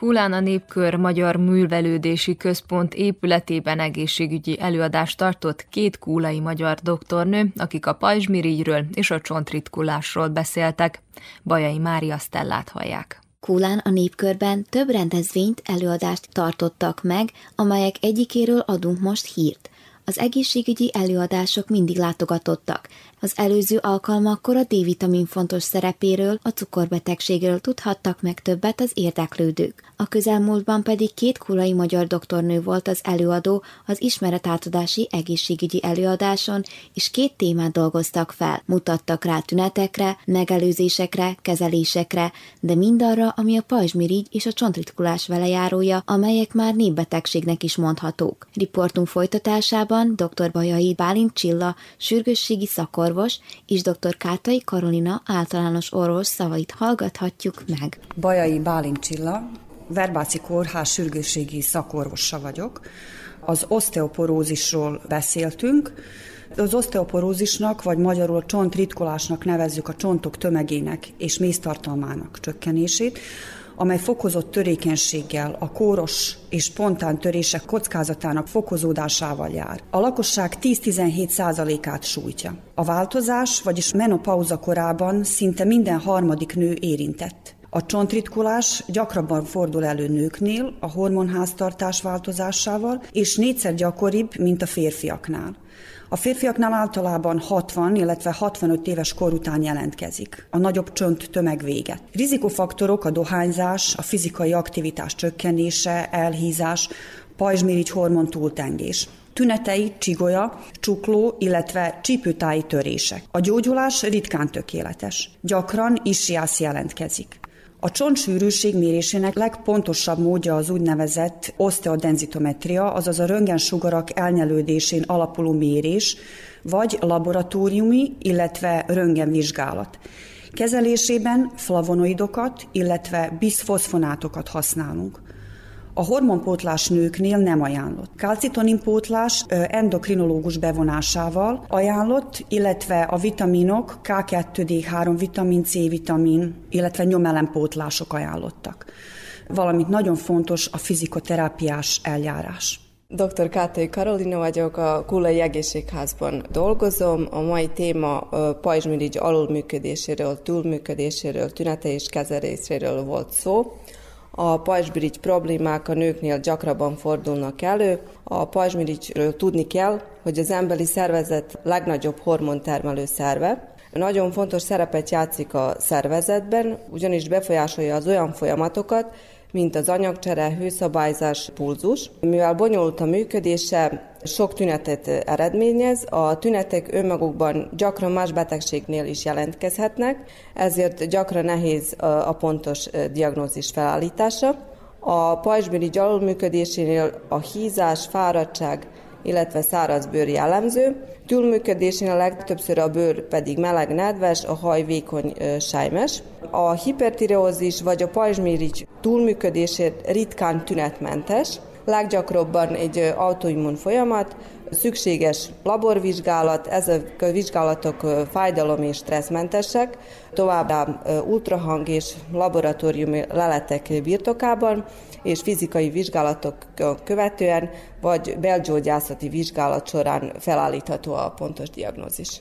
Kulán a Népkör Magyar Művelődési Központ épületében egészségügyi előadást tartott két kúlai magyar doktornő, akik a pajzsmirigyről és a csontritkulásról beszéltek. Bajai Mária Stellát hallják. Kulán a népkörben több rendezvényt, előadást tartottak meg, amelyek egyikéről adunk most hírt. Az egészségügyi előadások mindig látogatottak. Az előző alkalmakkor a D-vitamin fontos szerepéről, a cukorbetegségről tudhattak meg többet az érdeklődők. A közelmúltban pedig két kulai magyar doktornő volt az előadó az ismeretátadási egészségügyi előadáson, és két témát dolgoztak fel. Mutattak rá tünetekre, megelőzésekre, kezelésekre, de mindarra, ami a pajzsmirigy és a csontritkulás velejárója, amelyek már népbetegségnek is mondhatók. Riportunk folytatásában dr. Bajai Bálint Csilla, sürgősségi szakorvos, és dr. Kátai Karolina általános orvos szavait hallgathatjuk meg. Bajai Bálint Csilla, Verbáci Kórház sürgősségi szakorvosa vagyok. Az oszteoporózisról beszéltünk. Az oszteoporózisnak, vagy magyarul a csontritkolásnak nevezzük a csontok tömegének és méztartalmának csökkenését, amely fokozott törékenységgel, a kóros és spontán törések kockázatának fokozódásával jár. A lakosság 10-17%-át sújtja. A változás, vagyis menopauza korában szinte minden harmadik nő érintett. A csontritkolás gyakrabban fordul elő nőknél a hormonháztartás változásával, és négyszer gyakoribb, mint a férfiaknál. A férfiaknál általában 60, illetve 65 éves kor után jelentkezik. A nagyobb csont tömeg véget. Rizikofaktorok a dohányzás, a fizikai aktivitás csökkenése, elhízás, pajzsmirigy hormon túltengés. Tünetei csigolya, csukló, illetve csípőtáji törések. A gyógyulás ritkán tökéletes. Gyakran ischiász jelentkezik. A csontsűrűség mérésének legpontosabb módja az úgynevezett osteodenzitometria, azaz a röntgensugarak elnyelődésén alapuló mérés, vagy laboratóriumi, illetve röntgenvizsgálat. Kezelésében flavonoidokat, illetve biszfoszfonátokat használunk. A hormonpótlás nőknél nem ajánlott. Kalcitoninpótlás endokrinológus bevonásával ajánlott, illetve a vitaminok, K2D3 vitamin, C vitamin, illetve nyomelempótlások ajánlottak. Valamint nagyon fontos a fizikoterápiás eljárás. Dr. Kátai Karolina vagyok, a Kulai Egészségházban dolgozom. A mai téma pajzsmirigy alulműködéséről, túlműködéséről, tünete és kezeléséről volt szó. A pajzsmirigy problémák a nőknél gyakrabban fordulnak elő. A pajzsmirigyről tudni kell, hogy az emberi szervezet legnagyobb hormontermelő szerve, nagyon fontos szerepet játszik a szervezetben, ugyanis befolyásolja az olyan folyamatokat, mint az anyagcsere, hőszabályzás, pulzus. Mivel bonyolult a működése, sok tünetet eredményez, a tünetek önmagukban gyakran más betegségnél is jelentkezhetnek, ezért gyakran nehéz a pontos diagnózis felállítása. A pajzsmirigy alulműködésénél a hízás, fáradtság, illetve száraz bőr jellemző. Túlműködésén a legtöbbször a bőr pedig meleg nedves, a haj vékony sájmes. A hipertireózis vagy a pajzsmirigy túlműködését ritkán tünetmentes, leggyakrabban egy autoimmun folyamat, szükséges laborvizsgálat, ezek a vizsgálatok fájdalom és stresszmentesek, továbbá ultrahang és laboratóriumi leletek birtokában, és fizikai vizsgálatok követően, vagy belgyógyászati vizsgálat során felállítható a pontos diagnózis.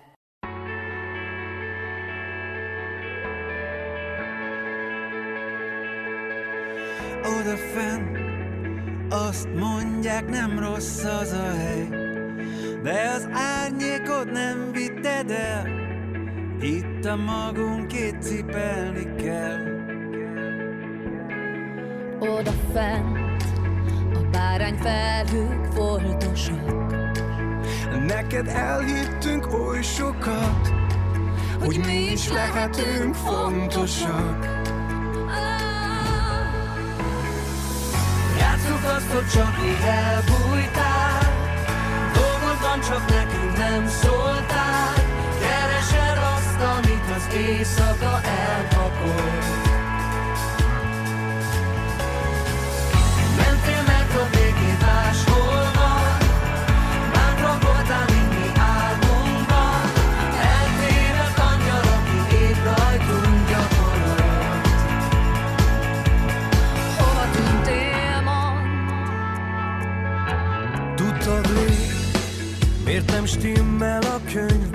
Itt a magunkét cipelni kell. Oda fent, a bárány felhők foltosak. Neked elhittünk oly sokat, hogy mi is lehetünk fontosak. Játsszuk azt, hogy csak így elbújtál Dolgod van, csak nekünk nem szóltál éjszaka elpakol Mentél meg a végén máshol mi álmunkban. Eltévedt angyal, aki épp rajtunk Hova tűntél, mondd? Tudtad rég, miért nem stimmel a könyvben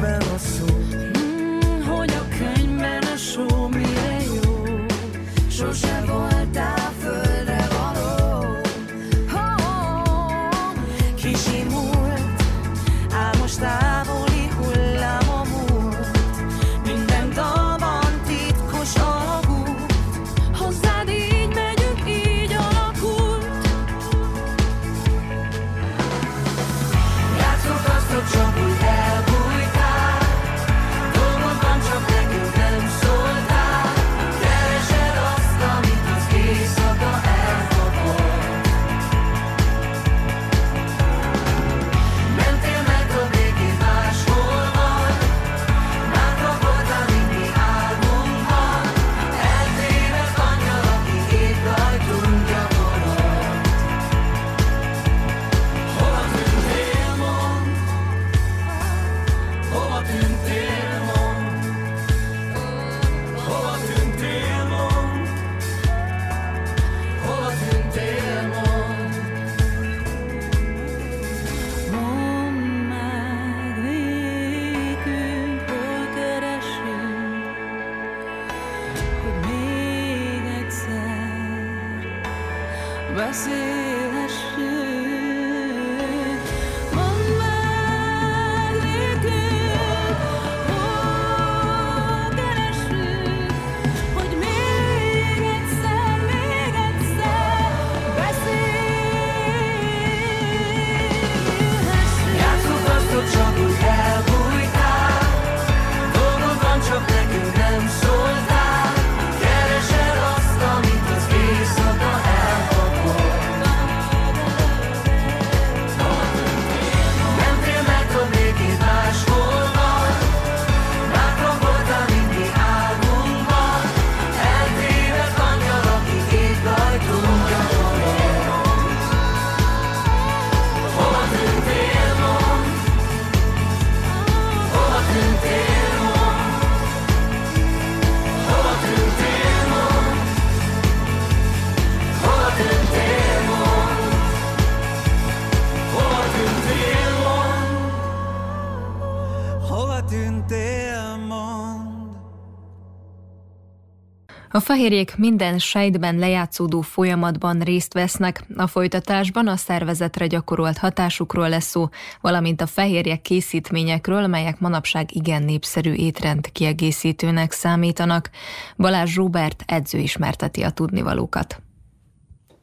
fehérjék minden sejtben lejátszódó folyamatban részt vesznek, a folytatásban a szervezetre gyakorolt hatásukról lesz szó, valamint a fehérjek készítményekről, melyek manapság igen népszerű étrend kiegészítőnek számítanak. Balázs Róbert edző ismerteti a tudnivalókat.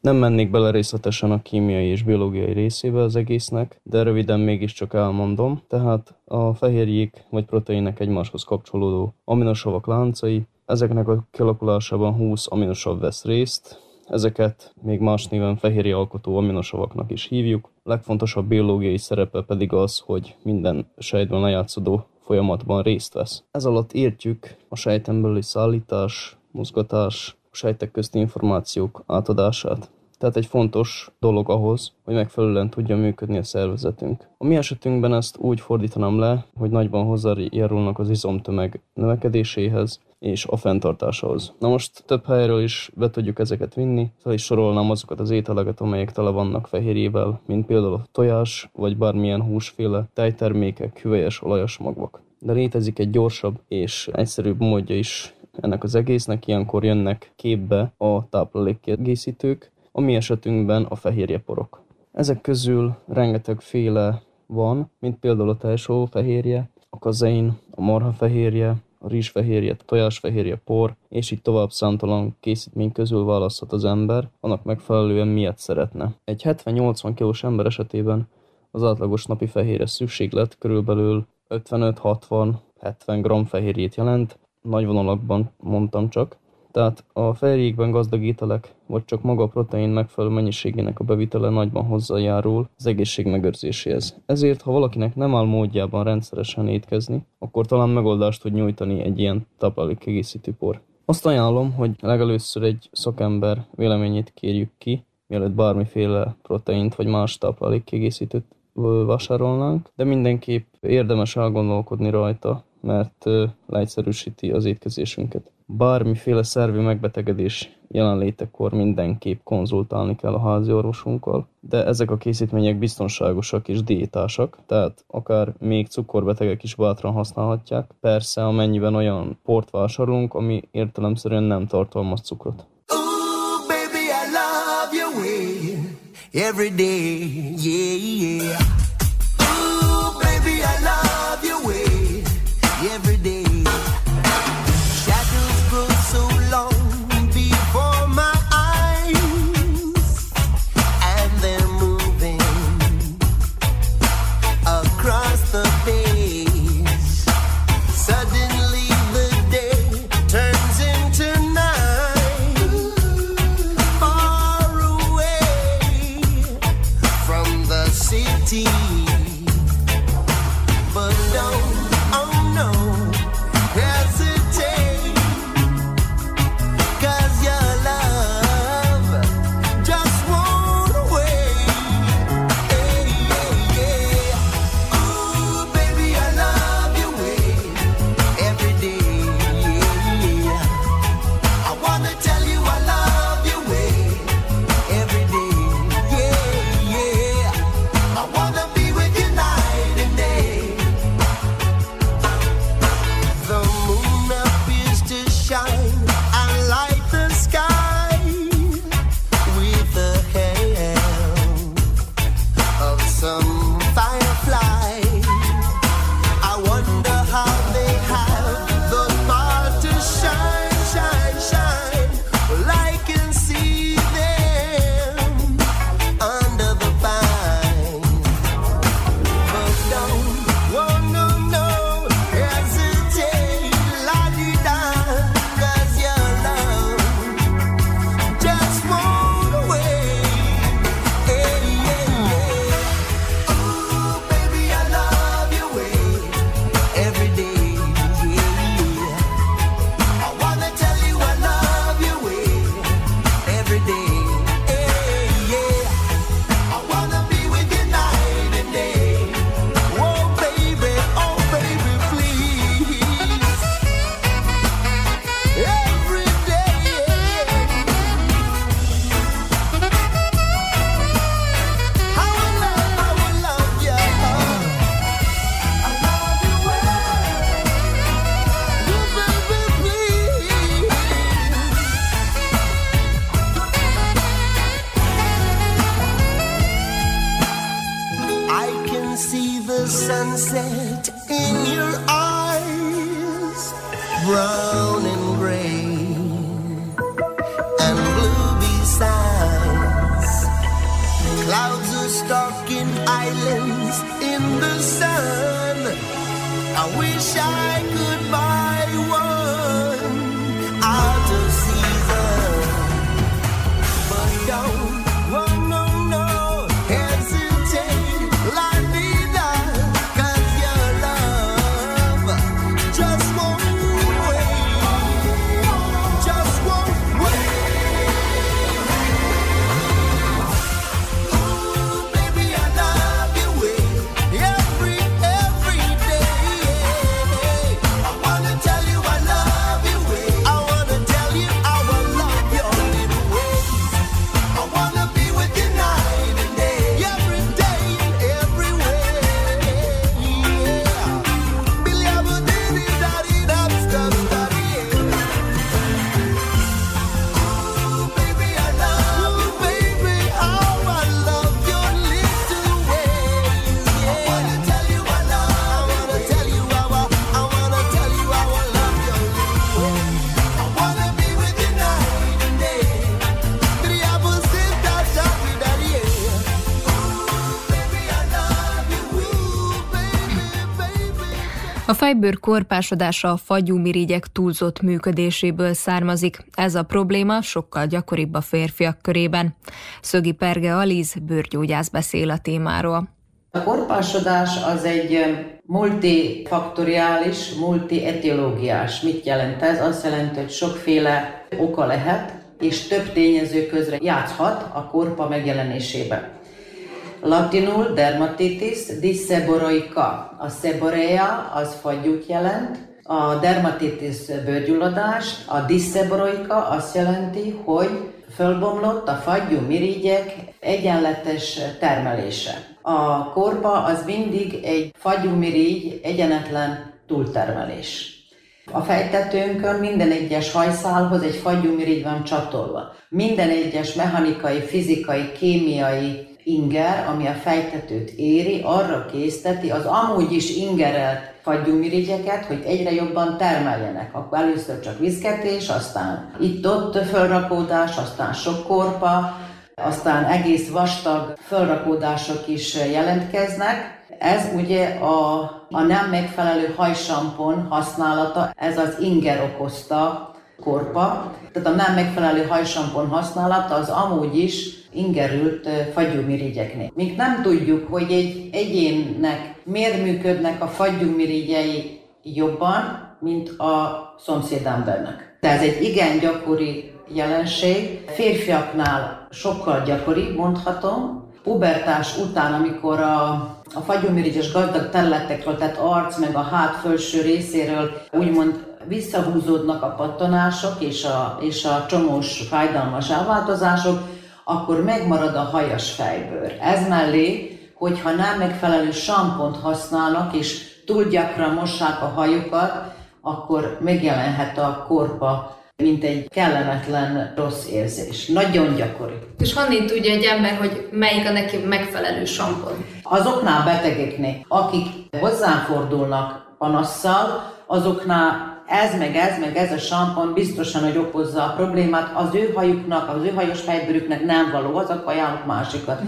Nem mennék bele részletesen a kémiai és biológiai részébe az egésznek, de röviden mégiscsak elmondom. Tehát a fehérjék vagy proteinek egymáshoz kapcsolódó aminosavak láncai, ezeknek a kialakulásában 20 aminosav vesz részt, ezeket még más néven fehérje alkotó aminosavaknak is hívjuk. Legfontosabb biológiai szerepe pedig az, hogy minden sejtben lejátszódó folyamatban részt vesz. Ez alatt értjük a sejten belüli szállítás, mozgatás, a sejtek közti információk átadását. Tehát egy fontos dolog ahhoz, hogy megfelelően tudjon működni a szervezetünk. A mi esetünkben ezt úgy fordítanám le, hogy nagyban hozzájárulnak az izomtömeg növekedéséhez, és a fenntartásához. Na most több helyről is be tudjuk ezeket vinni, fel is sorolnám azokat az ételeket, amelyek tele vannak fehérjével, mint például a tojás, vagy bármilyen húsféle, tejtermékek, hüvelyes, olajos magvak. De létezik egy gyorsabb és egyszerűbb módja is ennek az egésznek, ilyenkor jönnek képbe a táplálékkiegészítők, a mi esetünkben a fehérjeporok. Ezek közül rengetegféle van, mint például a tejsó fehérje, a kazein, a marha fehérje, rizsfehérje, tojásfehérje, por, és így tovább számtalan készítmény közül választhat az ember, annak megfelelően miért szeretne. Egy 70-80 kilós ember esetében az átlagos napi fehérje szükséglet körülbelül 55-60-70 g fehérjét jelent, nagy vonalakban mondtam csak, tehát a fehérjékben gazdag ételek, vagy csak maga a protein megfelelő mennyiségének a bevitele nagyban hozzájárul az egészség megőrzéséhez. Ezért, ha valakinek nem áll módjában rendszeresen étkezni, akkor talán megoldást tud nyújtani egy ilyen táplálékkiegészítő por. Azt ajánlom, hogy legelőször egy szakember véleményét kérjük ki, mielőtt bármiféle proteint vagy más táplálékkiegészítőt vásárolnánk, de mindenképp érdemes elgondolkodni rajta, mert leegyszerűsíti az étkezésünket. Bármiféle szervi megbetegedés jelenlétekor mindenképp konzultálni kell a házi orvosunkkal, de ezek a készítmények biztonságosak és diétásak, tehát akár még cukorbetegek is bátran használhatják, persze amennyiben olyan port vásárolunk, ami értelemszerűen nem tartalmaz cukrot. Ooh, baby, I love your way every day, yeah, yeah. Fejbőr korpásodása a fagyúmirigyek túlzott működéséből származik. Ez a probléma sokkal gyakoribb a férfiak körében. Szögi Perge Aliz bőrgyógyász beszél a témáról. A korpásodás az egy multifaktoriális, multietiológiás. Mit jelent ez? Azt jelenti, hogy sokféle oka lehet, és több tényező közre játszhat a korpa megjelenésébe. Latinul dermatitis disseboroika. A seborea az fagyút jelent, a dermatitis bőrgyulladás, a disseboroika azt jelenti, hogy fölbomlott a fagyú mirigyek egyenletes termelése. A korpa az mindig egy fagyú mirigy egyenetlen túltermelés. A fejtetőnkön minden egyes hajszálhoz egy fagyúmirigy van csatolva. Minden egyes mechanikai, fizikai, kémiai inger, ami a fejtetőt éri, arra készteti az amúgy is ingerelt fagyúmirigyeket, hogy egyre jobban termeljenek. Akkor először csak viszketés, aztán itt-ott fölrakódás, aztán sok korpa, aztán egész vastag fölrakódások is jelentkeznek. Ez ugye a, a nem megfelelő hajsampon használata, ez az inger okozta korpa. Tehát a nem megfelelő hajsampon használata az amúgy is ingerült fagyúmirigyeknél. Míg nem tudjuk, hogy egy egyénnek miért működnek a fagyúmirigyei jobban, mint a szomszédembernek. Tehát ez egy igen gyakori jelenség. Férfiaknál sokkal gyakoribb, mondhatom. Pubertás után, amikor a, a fagyomirigyes gazdag területekről, tehát arc meg a hát felső részéről úgymond visszahúzódnak a pattanások és a, és a csomós fájdalmas elváltozások, akkor megmarad a hajas fejbőr. Ez mellé, hogyha nem megfelelő sampont használnak, és túl gyakran mossák a hajukat, akkor megjelenhet a korpa mint egy kellemetlen rossz érzés. Nagyon gyakori. És honnét tudja egy ember, hogy melyik a neki megfelelő sampon? Azoknál betegeknél, akik hozzám fordulnak panasszal, azoknál ez meg ez, meg ez a sampon biztosan, hogy okozza a problémát, az ő hajuknak, az ő hajos fejbőrüknek nem való, az a ajánlok másikat.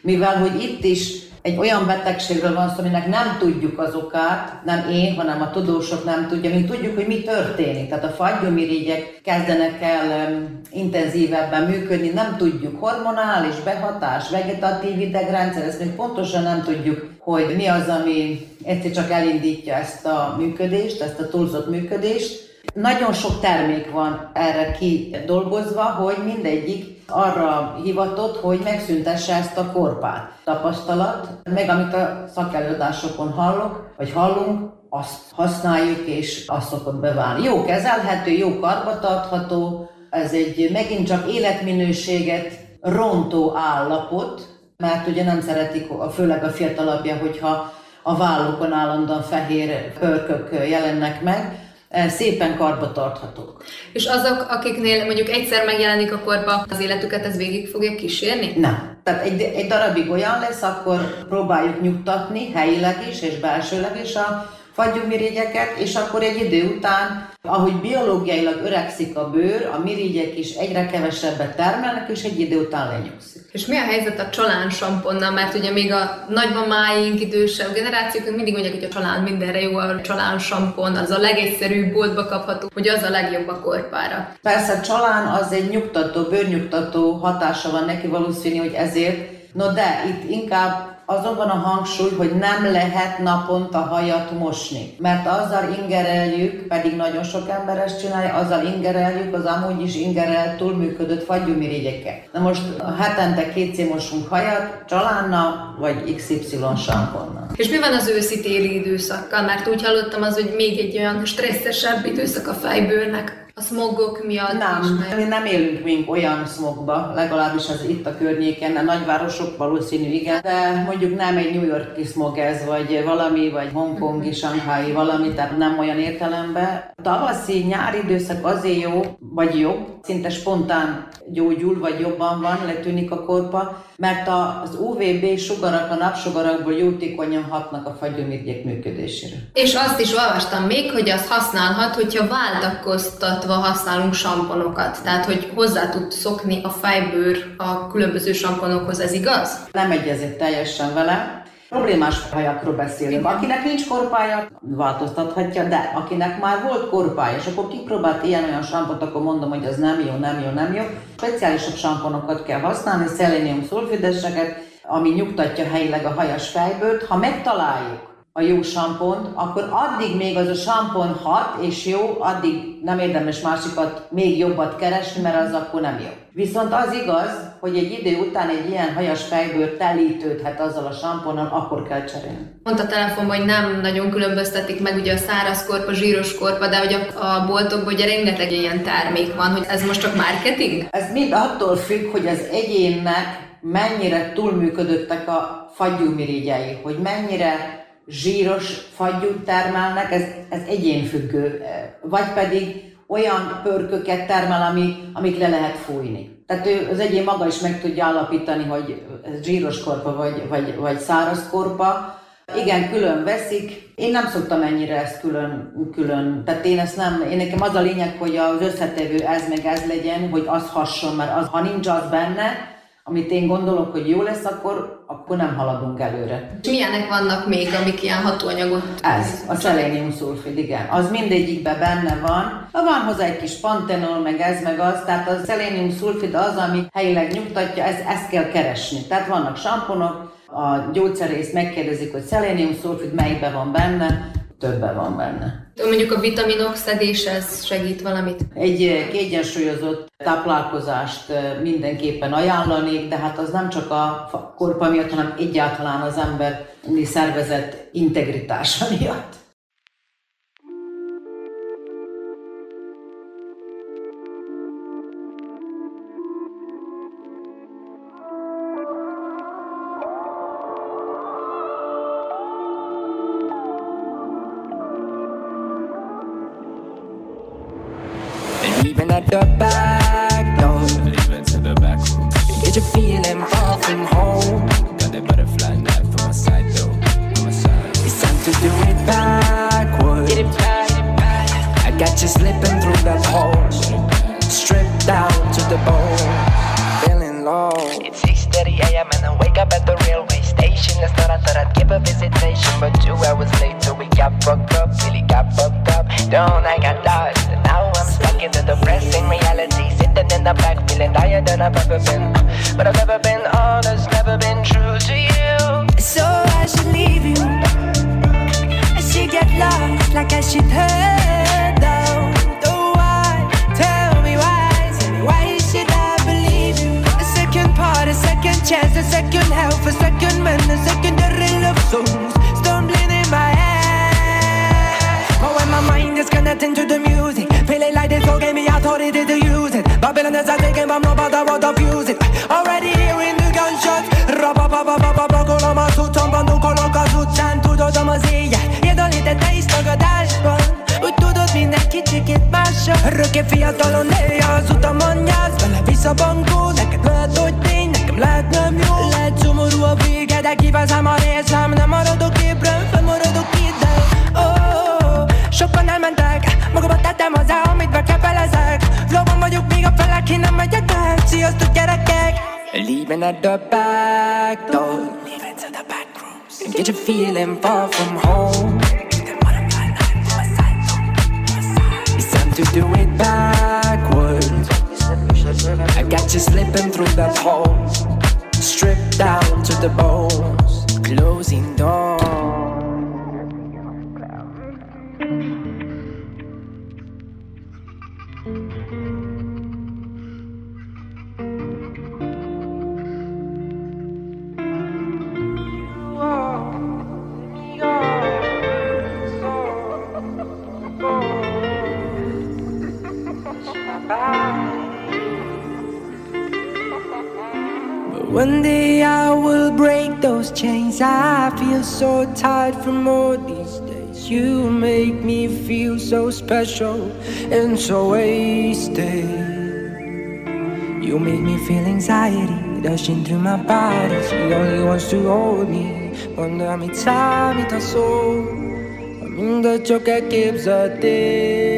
Mivel, hogy itt is egy olyan betegségről van szó, aminek nem tudjuk az okát, nem én, hanem a tudósok nem tudja, mi tudjuk, hogy mi történik. Tehát a fagyomirigyek kezdenek el um, intenzívebben működni, nem tudjuk. Hormonális behatás, vegetatív idegrendszer, ezt még pontosan nem tudjuk, hogy mi az, ami egyszer csak elindítja ezt a működést, ezt a túlzott működést. Nagyon sok termék van erre kidolgozva, hogy mindegyik arra hivatott, hogy megszüntesse ezt a korpát. Tapasztalat, meg amit a szakelőadásokon hallok, vagy hallunk, azt használjuk, és azt szokott beválni. Jó kezelhető, jó karbatartható, ez egy megint csak életminőséget rontó állapot, mert ugye nem szeretik, főleg a fiatalabbja, hogyha a vállukon állandóan fehér pörkök jelennek meg, szépen karba tarthatók. És azok, akiknél mondjuk egyszer megjelenik a korba, az életüket ez végig fogja kísérni? Nem. Tehát egy, egy darabig olyan lesz, akkor próbáljuk nyugtatni helyileg is és belsőleg is a fagyúmirigyeket, és akkor egy idő után, ahogy biológiailag öregszik a bőr, a mirigyek is egyre kevesebbet termelnek, és egy idő után lenyugszik. És mi a helyzet a csalán samponnal? Mert ugye még a nagymamáink, idősebb generációk mindig mondják, hogy a csalán mindenre jó, a csalán sampon, az a legegyszerűbb boltba kapható, hogy az a legjobb a korpára. Persze a csalán az egy nyugtató, bőrnyugtató hatása van neki valószínű, hogy ezért No de itt inkább azon van a hangsúly, hogy nem lehet naponta hajat mosni. Mert azzal ingereljük, pedig nagyon sok ember ezt csinálja, azzal ingereljük az amúgy is ingerelt, túlműködött fagyumirigyeket. Na most hetente kétszer mosunk hajat, csalánnal vagy XY samponnal. És mi van az őszi-téli időszakkal? Mert úgy hallottam az, hogy még egy olyan stresszesebb időszak a fejbőrnek a smogok miatt Nem, is, mi nem élünk még olyan smogba, legalábbis az itt a környéken, a nagyvárosok valószínű igen, de mondjuk nem egy New Yorki smog ez, vagy valami, vagy Hongkongi, Shanghai valami, tehát nem olyan értelemben. Tavaszi, nyári időszak azért jó, vagy jobb, szinte spontán gyógyul, vagy jobban van, letűnik a korpa, mert az UVB sugarak, a napsugarakból jótékonyan hatnak a fagyomirigyek működésére. És azt is olvastam még, hogy az használhat, hogyha váltakoztatva használunk samponokat. Tehát, hogy hozzá tud szokni a fejbőr a különböző samponokhoz, ez igaz? Nem egyezett teljesen vele, Problémás hajakról beszélünk. Akinek nincs korpája, változtathatja, de akinek már volt korpája, és akkor kipróbált ilyen-olyan sampot, akkor mondom, hogy az nem jó, nem jó, nem jó. Speciálisabb samponokat kell használni, szelénium szulfideseket, ami nyugtatja helyileg a hajas fejbőrt. Ha megtaláljuk a jó sampont, akkor addig még az a sampon hat és jó, addig nem érdemes másikat még jobbat keresni, mert az akkor nem jó. Viszont az igaz, hogy egy idő után egy ilyen hajas fejbőr telítődhet azzal a samponnal, akkor kell cserélni. Mondta a telefonban, hogy nem nagyon különböztetik meg ugye a száraz korpa, zsíros korpa, de hogy a, a boltokban ugye rengeteg ilyen termék van, hogy ez most csak marketing? Ez mind attól függ, hogy az egyénnek mennyire túlműködöttek a fagyúmirigyei, hogy mennyire zsíros fagyút termelnek, ez, ez egyénfüggő, vagy pedig olyan pörköket termel, ami, amit le lehet fújni. Tehát ő, az egyén maga is meg tudja állapítani, hogy ez zsíros korpa vagy, vagy, vagy száraz korpa. Igen, külön veszik. Én nem szoktam ennyire ezt külön, külön, tehát én ezt nem, én nekem az a lényeg, hogy az összetevő ez meg ez legyen, hogy az hasson, mert az, ha nincs az benne, amit én gondolok, hogy jó lesz, akkor, akkor nem haladunk előre. És milyenek vannak még, amik ilyen hatóanyagok? Ez, a szelénium szulfid, igen. Az mindegyikben benne van. Van hozzá egy kis pantenol, meg ez, meg az. Tehát a szelénium szulfid az, ami helyileg nyugtatja, ez, ezt kell keresni. Tehát vannak samponok, a gyógyszerész megkérdezik, hogy szelénium szulfid melyikben van benne, többen van benne. Mondjuk a vitaminok szedése, ez segít valamit? Egy kiegyensúlyozott táplálkozást mindenképpen ajánlanék, de hát az nem csak a korpa miatt, hanem egyáltalán az ember szervezet integritása miatt. Nem jó. Lehet szomorú a vége, de kivezem a részem, nem maradok ébren, fennmaradok ide. Oh, sokan elmentek, magamat tettem hozzá, amit bekepelezek. Flowban vagyok, még a felek, én nem megyek el. Sziasztok gyerekek! Leaving at the back door. Leaving to the back rooms. Get you feeling far from home. It's time to do it backwards. I got you slipping through that hole. Stripped down to the bones. Closing door. Feel so tired from all these days. You make me feel so special and so wasted. You make me feel anxiety rushing through my body. She only wants to hold me. Quando a metà mi da solo, aminda ciò che keeps a day.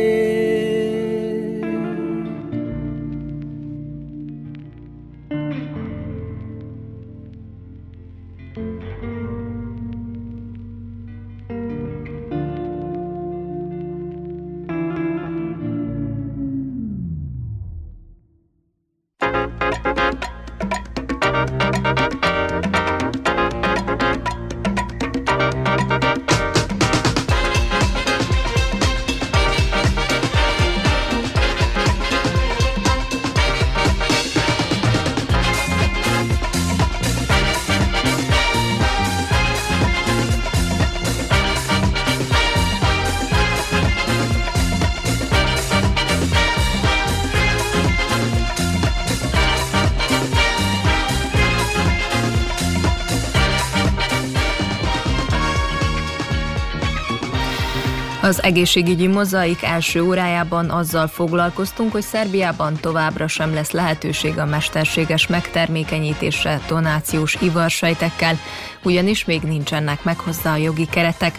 Az egészségügyi mozaik első órájában azzal foglalkoztunk, hogy Szerbiában továbbra sem lesz lehetőség a mesterséges megtermékenyítésre tonációs ivarsejtekkel, ugyanis még nincsenek meg hozzá a jogi keretek.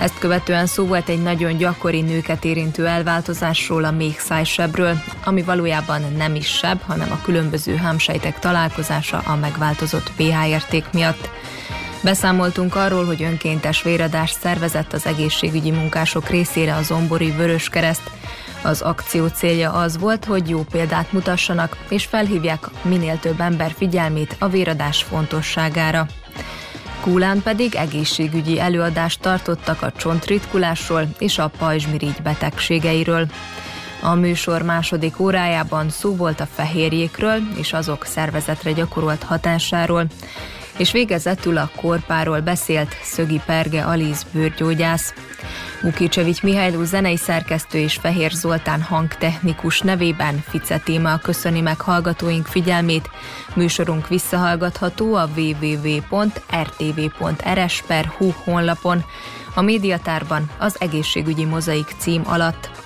Ezt követően szó volt egy nagyon gyakori nőket érintő elváltozásról, a méhszájsebről, ami valójában nem is seb, hanem a különböző hámsejtek találkozása a megváltozott pH érték miatt. Beszámoltunk arról, hogy önkéntes véradást szervezett az egészségügyi munkások részére a Zombori Vöröskereszt. Az akció célja az volt, hogy jó példát mutassanak, és felhívják minél több ember figyelmét a véradás fontosságára. Kúlán pedig egészségügyi előadást tartottak a csontritkulásról és a pajzsmirigy betegségeiről. A műsor második órájában szó volt a fehérjékről és azok szervezetre gyakorolt hatásáról, és végezetül a korpáról beszélt Szögi Perge Aliz bőrgyógyász. Mukicsevics Mihályló zenei szerkesztő és Fehér Zoltán hangtechnikus nevében Fice téma köszöni meg hallgatóink figyelmét. Műsorunk visszahallgatható a www.rtv.rs.hu honlapon, a médiatárban az egészségügyi mozaik cím alatt.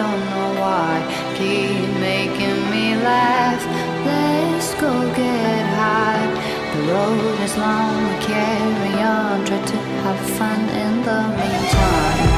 Don't know why. Keep making me laugh. Let's go get high. The road is long, we carry on. Try to have fun in the meantime.